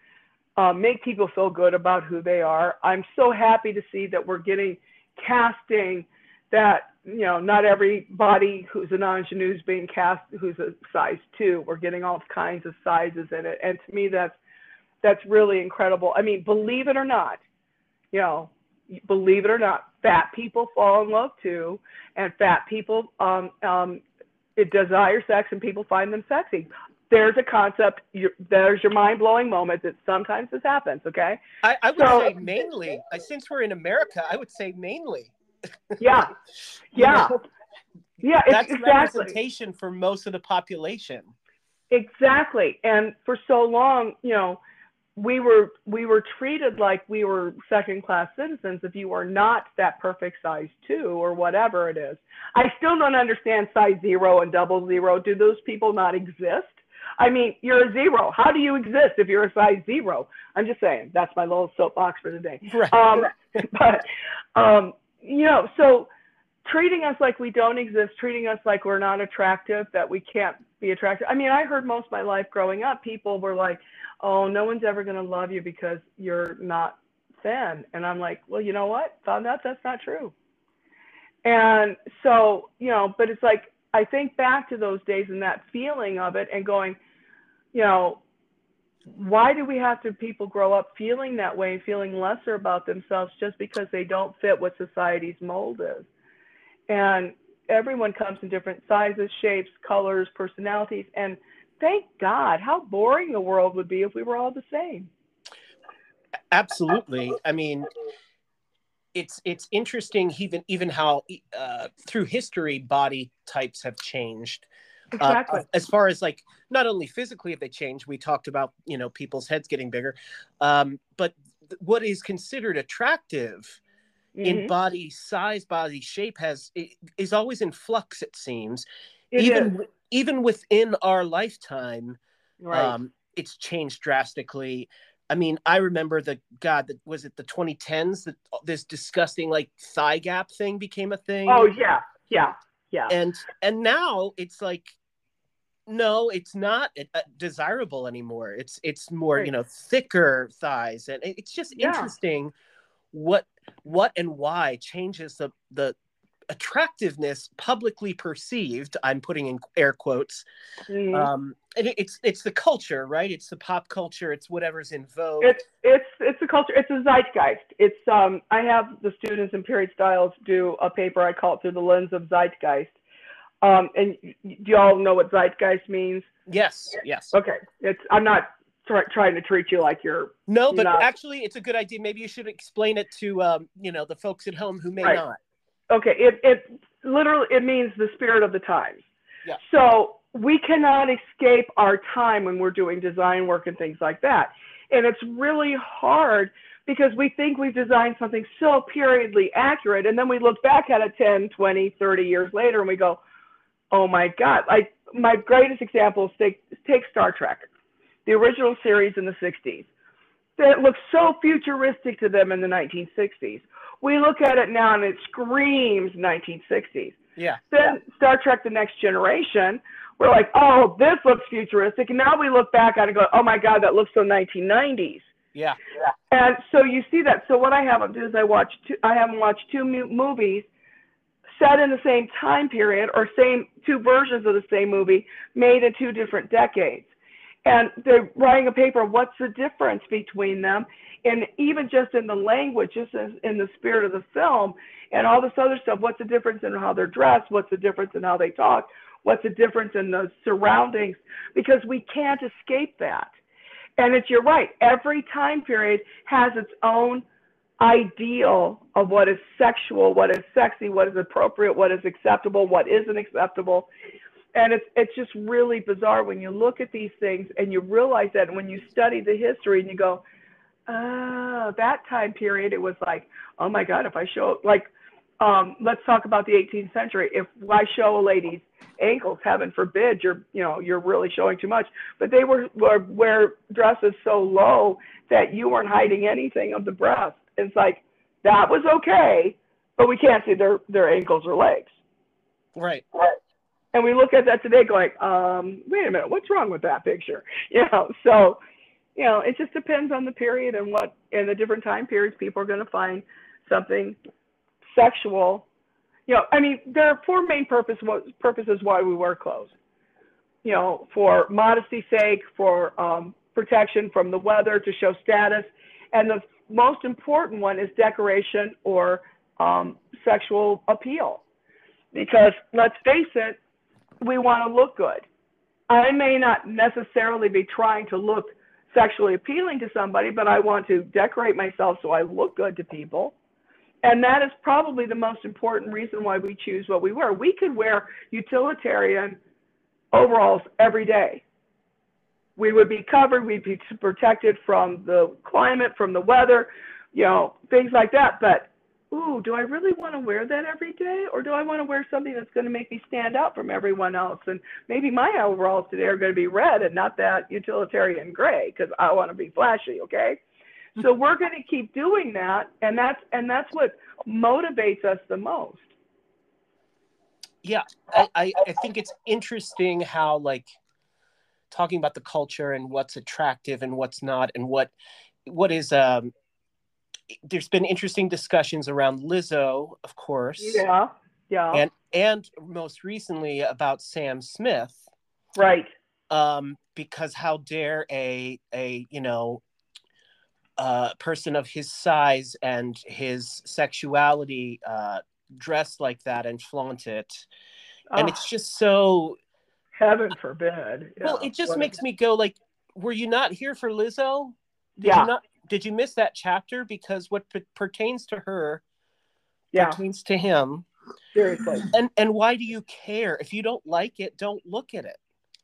uh, make people feel good about who they are. I'm so happy to see that we're getting casting that you know not everybody who's an ingenue is being cast who's a size two. We're getting all kinds of sizes in it, and to me that's that's really incredible. I mean, believe it or not, you know, believe it or not, fat people fall in love too, and fat people um, um, it desire sex, and people find them sexy. There's a concept you, there's your mind-blowing moment that sometimes this happens okay? I, I would So- say mainly, since we're in America, I would say mainly. yeah. You yeah know, yeah it's, That's exactly. representation for most of the population. exactly. And for so long you know we were we were treated like we were second class citizens if you were not that perfect size two or whatever it is. I still don't understand size zero and double zero. Do those people not exist? I mean you're a zero. How do you exist if you're a size zero? I'm just saying that's my little soapbox for the day. Right. um, but um, you know, so treating us like we don't exist, treating us like we're not attractive, that we can't be attractive. I mean, I heard most of my life growing up, people were like, "Oh, no one's ever going to love you because you're not thin," and I'm like, "Well, you know what? Found out that's not true." And so, you know, but it's like I think back to those days and that feeling of it, and going, you know, why do we have to people grow up feeling that way and feeling lesser about themselves just because they don't fit what society's mold is and everyone comes in different sizes shapes colors personalities and thank god how boring the world would be if we were all the same Absolutely. I mean, it's it's interesting even even how uh, through history body types have changed. Uh, exactly as far as like not only physically have they changed, we talked about you know people's heads getting bigger, um, but what is considered attractive in Mhm. body size, body shape has is always in flux. It seems It even is, even within our lifetime, right um, it's changed drastically. I mean, I remember the God that was it the 2010s that this disgusting like thigh gap thing became a thing. oh yeah yeah yeah and and now it's like, no, it's not uh, desirable anymore. It's it's more you know thicker thighs, and it's just Yeah. interesting what what and why changes the the attractiveness publicly perceived. I'm putting in air quotes Mhm. um and it, it's it's the culture right? It's the pop culture it's whatever's in vogue. It's it's it's a culture it's a zeitgeist. It's um i have the students in period styles do a paper i call it through the lens of zeitgeist. Um and do y'all know what zeitgeist means? Yes yes. Okay it's i'm not try, trying to treat you like you're no but not- actually it's a good idea. Maybe you should explain it to um you know the folks at home who may Right. not. Okay it it literally it means the spirit of the times Yeah. so we cannot escape our time when we're doing design work and things like that. And it's really hard because we think we've designed something so periodly accurate and then we look back at it 10 20 30 years later and we go oh my god. Like my greatest example is take, take star trek the original series in the 60s that looked so futuristic to them in the 1960s we look at it now and it screams 1960s. yeah Then Star Trek: The Next Generation, we're like, oh, this looks futuristic, and now we look back at it and go, oh my God, that looks so 1990s. yeah And so you see that. So what I have them do is I watch two, I have them watch two movies set in the same time period or same two versions of the same movie made in two different decades. And they're writing a paper, what's the difference between them? And even just in the language, just in the spirit of the film and all this other stuff, what's the difference in how they're dressed? What's the difference in how they talk? What's the difference in the surroundings? Because we can't escape that. And it's you're right. Every time period has its own ideal of what is sexual, what is sexy, what is appropriate, what is acceptable, what isn't acceptable. And it's it's just really bizarre when you look at these things and you realize that when you study the history and you go, ah, that time period it was like, oh my God, if I show like um, let's talk about the 18th century. If I show a lady's ankles, heaven forbid, you're you know you're really showing too much. But they were, were wear dresses so low that you weren't hiding anything of the breast. It's like that was okay, but we can't see their their ankles or legs. right, Right. And we look at that today, going, um, wait a minute, what's wrong with that picture? You know, so you know, it just depends on the period and what in the different time periods people are going to find something sexual. You know, I mean, there are four main purpose, purposes why we wear clothes. You know, for modesty's sake, for um, protection from the weather, to show status, and the most important one is decoration or um, sexual appeal. Because let's face it, we want to look good. I may not necessarily be trying to look sexually appealing to somebody, but I want to decorate myself so I look good to people. And that is probably the most important reason why we choose what we wear. We could wear utilitarian overalls every day. We would be covered, we'd be protected from the climate, from the weather, you know, things like that. But, ooh, do I really want to wear that every day? Or do I want to wear something that's going to make me stand out from everyone else? And maybe my overalls today are going to be red and not that utilitarian gray because I want to be flashy, okay? So we're going to keep doing that, and that's and that's what motivates us the most. Yeah, I, I, I think it's interesting how like talking about the culture and what's attractive and what's not, and what what is um. There's been interesting discussions around Lizzo, of course. Yeah, yeah. And and most recently about Sam Smith. Right. Um, because how dare a a you know uh, person of his size and his sexuality uh, dress like that and flaunt it. And Oh, it's just so heaven forbid. well, it just What- makes me go like, were you not here for Lizzo? Did Yeah, you not did you miss that chapter? Because what p- pertains to her yeah. pertains to him. Seriously. And and why do you care? If you don't like it, don't look at it.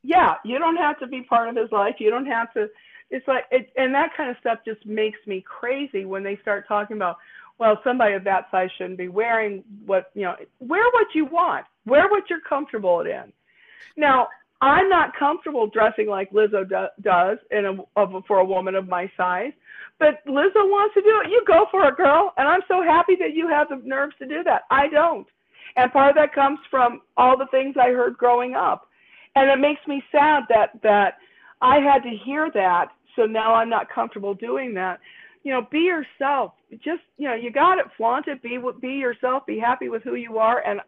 yeah, you don't have to be part of his life. You don't have to. It's like, it, and that kind of stuff just makes me crazy when they start talking about, well, somebody of that size shouldn't be wearing what, you know, wear what you want, wear what you're comfortable in. Now, I'm not comfortable dressing like Lizzo do, does in a, of, for a woman of my size, but Lizzo wants to do it. You go for it, girl. And I'm so happy that you have the nerves to do that. I don't. And part of that comes from all the things I heard growing up and it makes me sad that that I had to hear that. So now I'm not comfortable doing that. You know, be yourself. Just you know, you got it. Flaunt it. Be be yourself. Be happy with who you are. And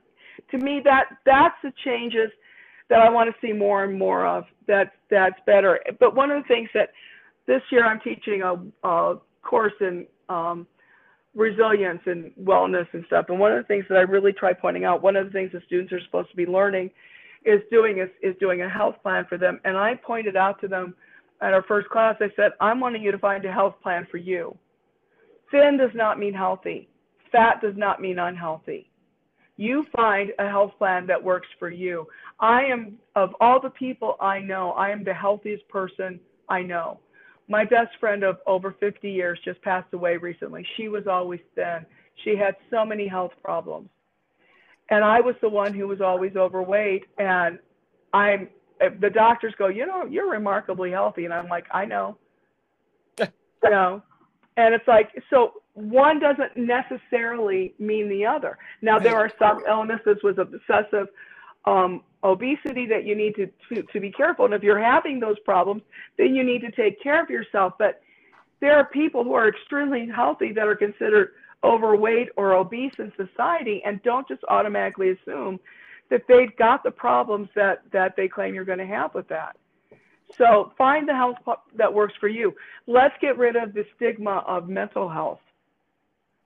to me, that that's the changes that I want to see more and more of. That that's better. But one of the things that this year I'm teaching a, a course in um, resilience and wellness and stuff. And one of the things that I really try pointing out, one of the things the students are supposed to be learning is doing is, is doing a health plan for them. And I pointed out to them at our first class, I said, I'm wanting you to find a health plan for you. Thin does not mean healthy. Fat does not mean unhealthy. You find a health plan that works for you. I am, of all the people I know, I am the healthiest person I know. My best friend of over 50 years just passed away recently. She was always thin. She had so many health problems and I was the one who was always overweight. And I'm the doctors go, you know, you're remarkably healthy, and I'm like, I know, you know, and it's like so one doesn't necessarily mean the other. Now there are some illnesses with obsessive um, obesity that you need to, to to be careful, and if you're having those problems, then you need to take care of yourself. But there are people who are extremely healthy that are considered overweight or obese in society and don't just automatically assume that they've got the problems that that they claim you're going to have with that. So find the health that works for you. Let's get rid of the stigma of mental health.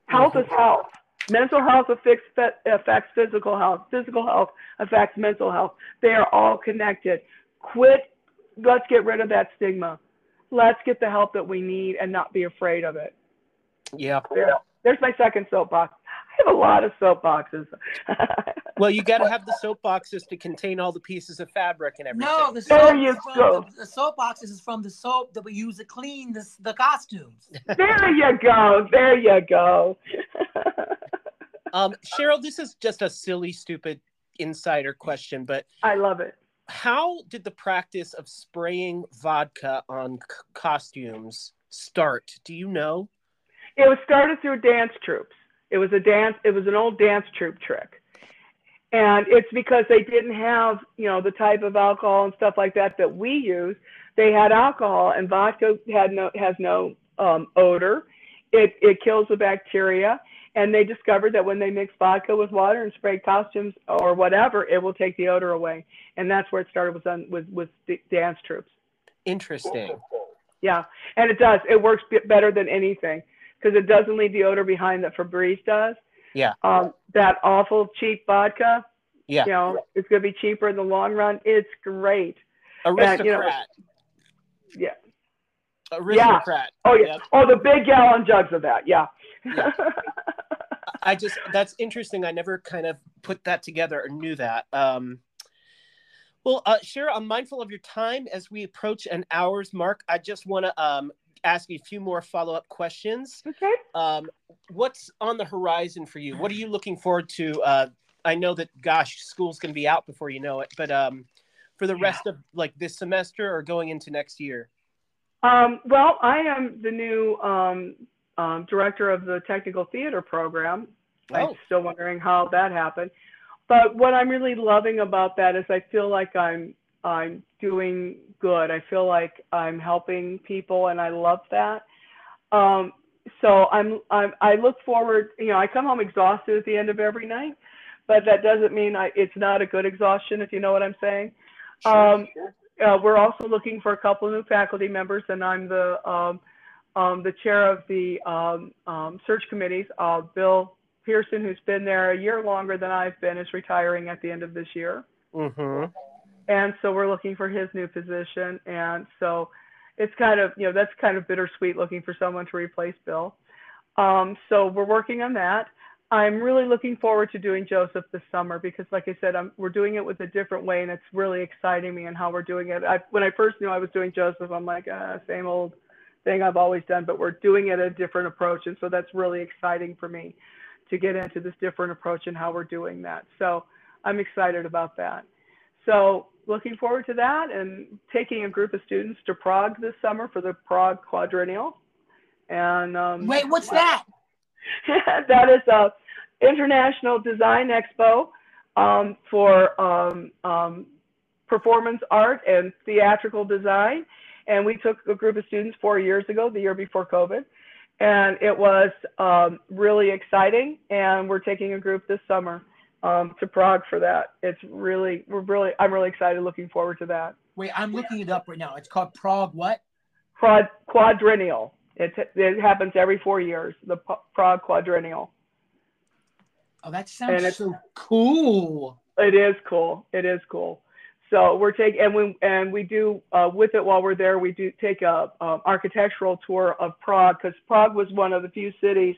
Health is health mental health affects, affects physical health physical health affects mental health they are all connected quit let's get rid of that stigma let's get the help that we need and not be afraid of it Yeah. yeah. There's my second soapbox. I have a lot of soapboxes. Well, you got to have the soapboxes to contain all the pieces of fabric and everything. No, the There soap, you is from go. The, the soap boxes is from the soap that we use to clean the, the costumes. there you go. There you go. Um, Cheryl, this is just a silly, stupid insider question, but I love it. how did the practice of spraying vodka on c- costumes start? Do you know? It was started through dance troupes. It was a dance. It was an old dance troupe trick, and it's because they didn't have you know the type of alcohol and stuff like that that we use. They had alcohol, and vodka had no has no um, odor. It it kills the bacteria, and they discovered that when they mix vodka with water and spray costumes or whatever, it will take the odor away. And that's where it started with with with dance troupes. Interesting. Yeah, and it does. It works better than anything because it doesn't leave the odor behind that Febreze does. Yeah. Um, that awful cheap vodka. Yeah. You know, it's going to be cheaper in the long run. It's great. Aristocrat. you know, Yeah. Aristocrat. Oh yeah. Yep. Oh, the big gallon jugs of that. Yeah. Yeah. I just that's interesting. I never kind of put that together or knew that. Um, well, uh, Cheryl, I'm mindful of your time as we approach an hour's mark. I just want to um, ask you a few more follow up questions. okay. Um, what's on the horizon for you? What are you looking forward to? Uh, I know that, gosh, school's going to be out before you know it, but um, for the rest of like this semester or going into next year? Um, well, I am the new um, um, director of the technical theater program. I'm Oh. still wondering how that happened. But what I'm really loving about that is I feel like I'm I'm doing good. I feel like I'm helping people, and I love that. Um, so I'm, I'm I look forward. You know, I come home exhausted at the end of every night, but that doesn't mean I, it's not a good exhaustion. If you know what I'm saying. Um, uh, we're also looking for a couple of new faculty members, and I'm the um, um, the chair of the um, um, search committees. Uh, Bill Pearson, who's been there a year longer than I've been, is retiring at the end of this year, Mm-hmm. and so we're looking for his new position. And so it's kind of you know that's kind of bittersweet looking for someone to replace Bill. Um, so we're working on that. I'm really looking forward to doing Joseph this summer because, like I said, I'm, we're doing it with a different way, and it's really exciting me and how we're doing it. I, when I first knew I was doing Joseph, I'm like, ah, same old thing I've always done, but we're doing it a different approach, and so that's really exciting for me to get into this different approach and how we're doing that. So I'm excited about that. So looking forward to that and taking a group of students to Prague this summer for the Prague Quadrennial. And um, Wait, what's that? that is a international design expo um, for um, um, performance art and theatrical design. And we took a group of students four years ago, the year before COVID, and it was um, really exciting. And we're taking a group this summer um, to Prague for that. It's really, we're really, I'm really excited, looking forward to that. Wait, I'm looking it up right now. It's called Prague what? Quad, quadrennial. It, it happens every four years, the P- Prague Quadrennial. Oh, that And sounds it's- so cool. It is cool. It is cool. So we're taking and we and we do uh, with it while we're there. We do take a, um architectural tour of Prague because Prague was one of the few cities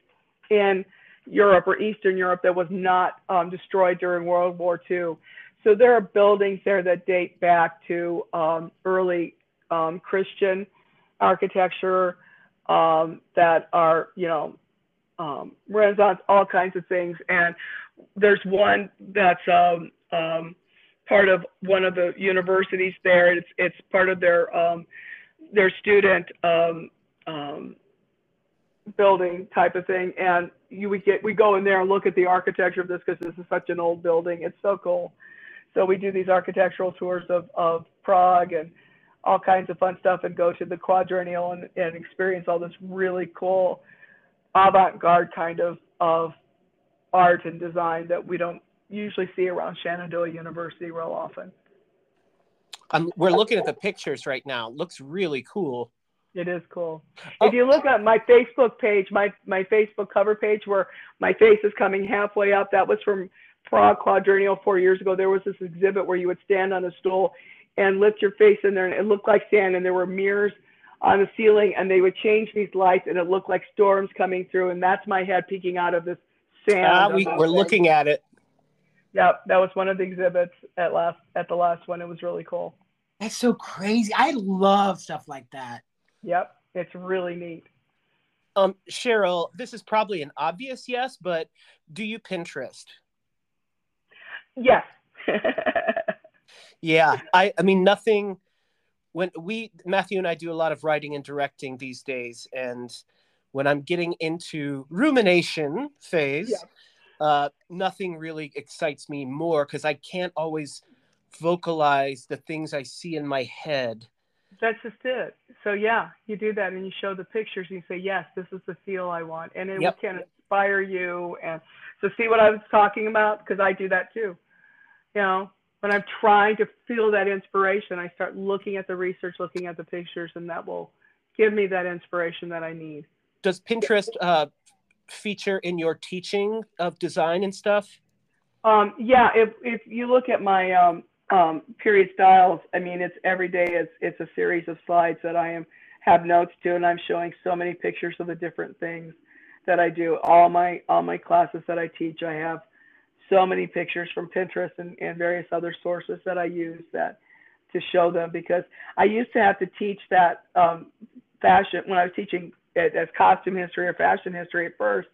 in Europe or Eastern Europe that was not um, destroyed during World War II. So there are buildings there that date back to um, early um, Christian architecture um, that are you know um, Renaissance, all kinds of things. And there's one that's um, part of one of the universities there. It's it's part of their um, their student um, um, building type of thing. And you we get we go in there and look at the architecture of this because this is such an old building. It's so cool. So we do these architectural tours of, of Prague and all kinds of fun stuff and go to the quadrennial and, and experience all this really cool avant-garde kind of of art and design that we don't usually see around Shenandoah University real often. Um, we're looking at the pictures right now. Looks really cool. It is cool. Oh. If you look at my Facebook page, my, my Facebook cover page where my face is coming halfway up, that was from Prague Quadrennial four years ago. There was this exhibit where you would stand on a stool and lift your face in there and it looked like sand and there were mirrors on the ceiling and they would change these lights and it looked like storms coming through and that's my head peeking out of this sand. On we, we're things. looking at it. Yep, that was one of the exhibits at last at the last one. It was really cool. That's so crazy. I love stuff like that. Yep, it's really neat. Um, Cheryl, this is probably an obvious yes, but do you Pinterest? Yes. Yeah, I, I mean, nothing. When we Matthew and I do a lot of writing and directing these days, and when I'm getting into rumination phase, Yeah. Uh, nothing really excites me more because I can't always vocalize the things I see in my head. That's just it. So yeah, you do that and you show the pictures and you say, yes, this is the feel I want, and it Yep. can inspire you. And so see what I was talking about because I do that too. You know, when I'm trying to feel that inspiration, I start looking at the research, looking at the pictures, and that will give me that inspiration that I need. Does Pinterest uh, feature in your teaching of design and stuff? Um, yeah, if if you look at my um, um, period styles, I mean, it's every day. It's it's a series of slides that I am have notes to, and I'm showing so many pictures of the different things that I do. All my all my classes that I teach, I have so many pictures from Pinterest and, and various other sources that I use that to show them because I used to have to teach that um, fashion when I was teaching as costume history or fashion history at first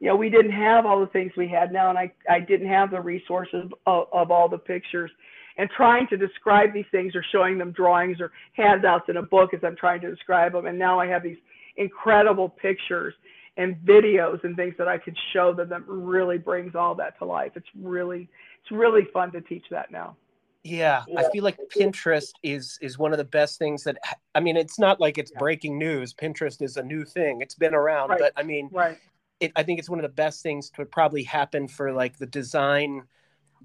you know, we didn't have all the things we had now, and I, I didn't have the resources of, of all the pictures. And trying to describe these things or showing them drawings or handouts in a book as I'm trying to describe them. And now I have these incredible pictures and videos and things that I can show them that really brings all that to life. It's really, it's really fun to teach that now. Yeah, I feel like Pinterest is is one of the best things that I mean, it's not like it's Yeah. breaking news. Pinterest is a new thing. It's been around, Right. but I mean, Right. it, I think it's one of the best things to probably happen for like the design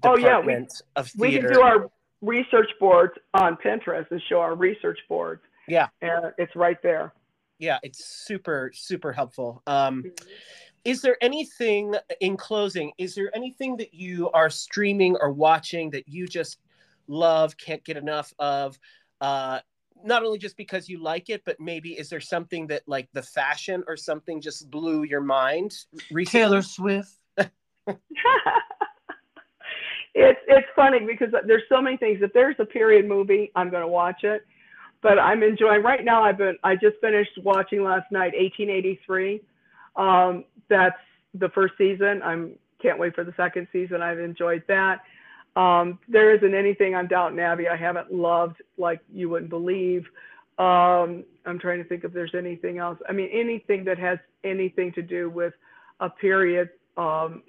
Oh, yeah, we- of we can do our research boards on Pinterest and show our research boards. Yeah. And it's right there. yeah, it's super super helpful. Um, is there anything in closing? Is there anything that you are streaming or watching that you just love, can't get enough of? Uh, not only just because you like it, but maybe is there something that like the fashion or something just blew your mind recently? Taylor Swift. it's it's funny because there's so many things. If there's a period movie, I'm going to watch it. But I'm enjoying right now. I've been I just finished watching last night 1883. Um, that's the first season. I'm can't wait for the second season. I've enjoyed that. Um, there isn't anything on Downton Abbey I haven't loved like you wouldn't believe. Um, I'm trying to think if there's anything else. I mean, anything that has anything to do with a period um,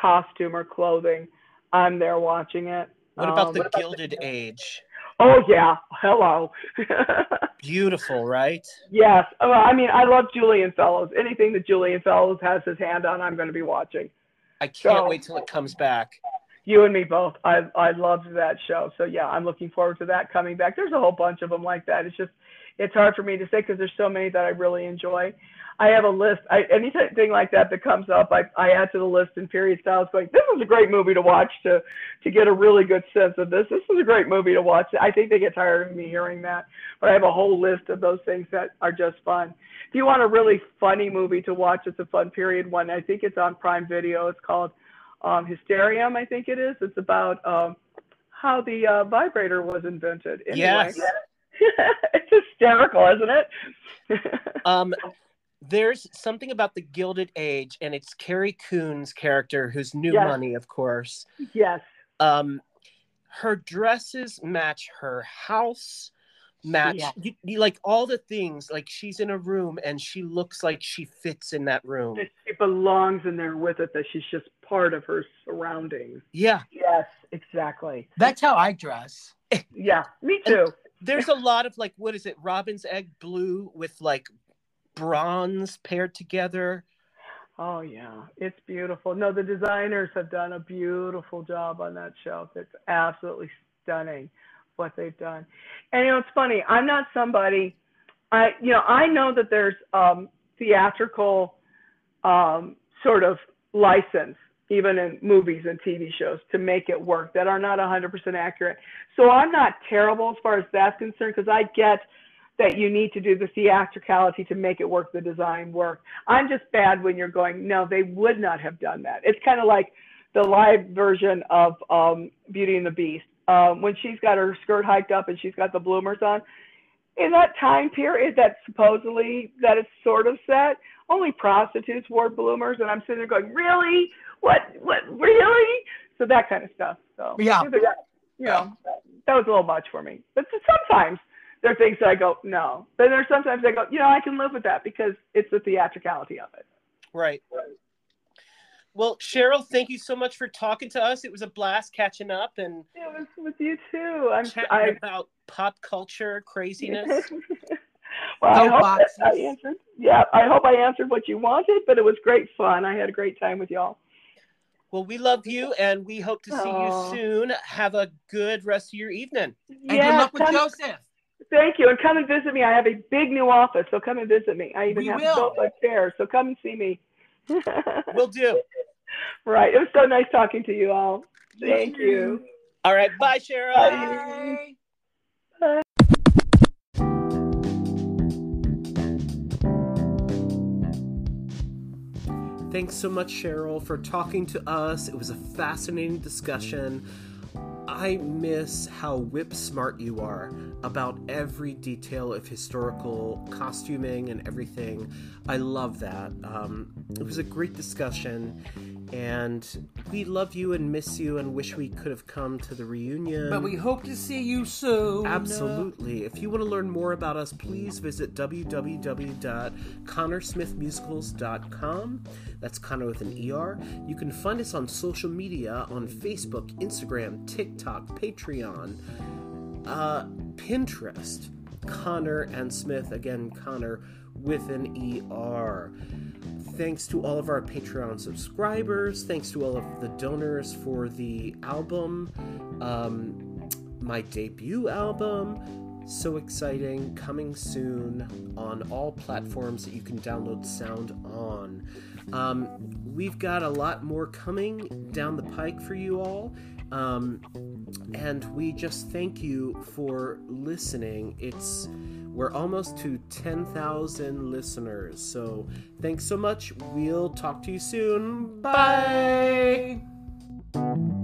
costume or clothing, I'm there watching it. What about Um, the Gilded Age? Oh yeah, hello. Beautiful, right? yes, well, I mean, I love Julian Fellowes. Anything that Julian Fellowes has his hand on, I'm going to be watching. I can't So- wait till it comes back. You and me both. I I loved that show. So yeah, I'm looking forward to that coming back. There's a whole bunch of them like that. It's just it's hard for me to say because there's so many that I really enjoy. I have a list. I, anything like that that comes up, I, I add to the list in period styles. Going, this is a great movie to watch to to get a really good sense of this. This is a great movie to watch. I think they get tired of me hearing that, but I have a whole list of those things that are just fun. If you want a really funny movie to watch, it's a fun period one. I think it's on Prime Video. It's called um, Hysterium, I think it is. It's about um, how the uh, vibrator was invented. Anyway. Yes. it's hysterical, isn't it? Um, there's something about the Gilded Age, and it's Carrie Coon's character, who's new Yes. money, of course. yes. Um, her dresses match her house, match Yeah. you, you like all the things. Like she's in a room, and she looks like she fits in that room. She belongs in there with it, that she's just part of her surroundings. Yeah, Yes, exactly. That's how I dress. Yeah, me too. there's a lot of like, what is it? Robin's egg blue with like bronze paired together. Oh yeah, it's beautiful. No, the designers have done a beautiful job on that shelf. It's absolutely stunning what they've done. And you know, it's funny. I'm not somebody. I you know I know that there's um, theatrical um, sort of license even in movies and TV shows to make it work that are not 100% accurate. So I'm not terrible as far as that's concerned because I get that you need to do the theatricality to make it work, the design work. I'm just bad when you're going, no, they would not have done that. It's kind of like the live version of um, Beauty and the Beast. Um, when she's got her skirt hiked up and she's got the bloomers on, in that time period that supposedly that it's sort of set, only prostitutes wore bloomers, and I'm sitting there going, really? What? What? Really? So that kind of stuff. So Yeah. you know, that was a little much for me. But sometimes there are things that I go, no. But there's sometimes I go, you know, I can live with that because it's the theatricality of it. Right. Well, Cheryl, thank you so much for talking to us. It was a blast catching up and It was with you too. I'm chatting I, about pop culture craziness. well, I hope boxes. I answered. Yeah, I hope I answered what you wanted, but it was great fun. I had a great time with y'all. Well, we love you and we hope to see Aw. you soon. Have a good rest of your evening. And good luck with come- Joseph. Thank you, and come and visit me. I have a big new office, so come and visit me. I even We have will. sofa chairs, so come and see me. We'll do. right. It was so nice talking to you all. Thank you. All right. Bye, Cheryl. Bye. Bye. Thanks so much, Cheryl, for talking to us. It was a fascinating discussion. I miss how whip smart you are about every detail of historical costuming and everything. I love that. Um, it was a great discussion, and we love you and miss you and wish we could have come to the reunion. But we hope to see you soon. Absolutely. If you want to learn more about us, please visit www.connersmithmusicals.com. That's Conner with an ER. You can find us on social media on Facebook, Instagram, TikTok, Patreon, uh, Pinterest. Conner and Smith. Again, Conner with an ER. Thanks to all of our Patreon subscribers. Thanks to all of the donors for the album. Um, my debut album. So exciting, coming soon on all platforms that you can download sound on. Um, we've got a lot more coming down the pike for you all. Um, and we just thank you for listening. It's we're almost to 10,000 listeners. So thanks so much. We'll talk to you soon. Bye. Bye.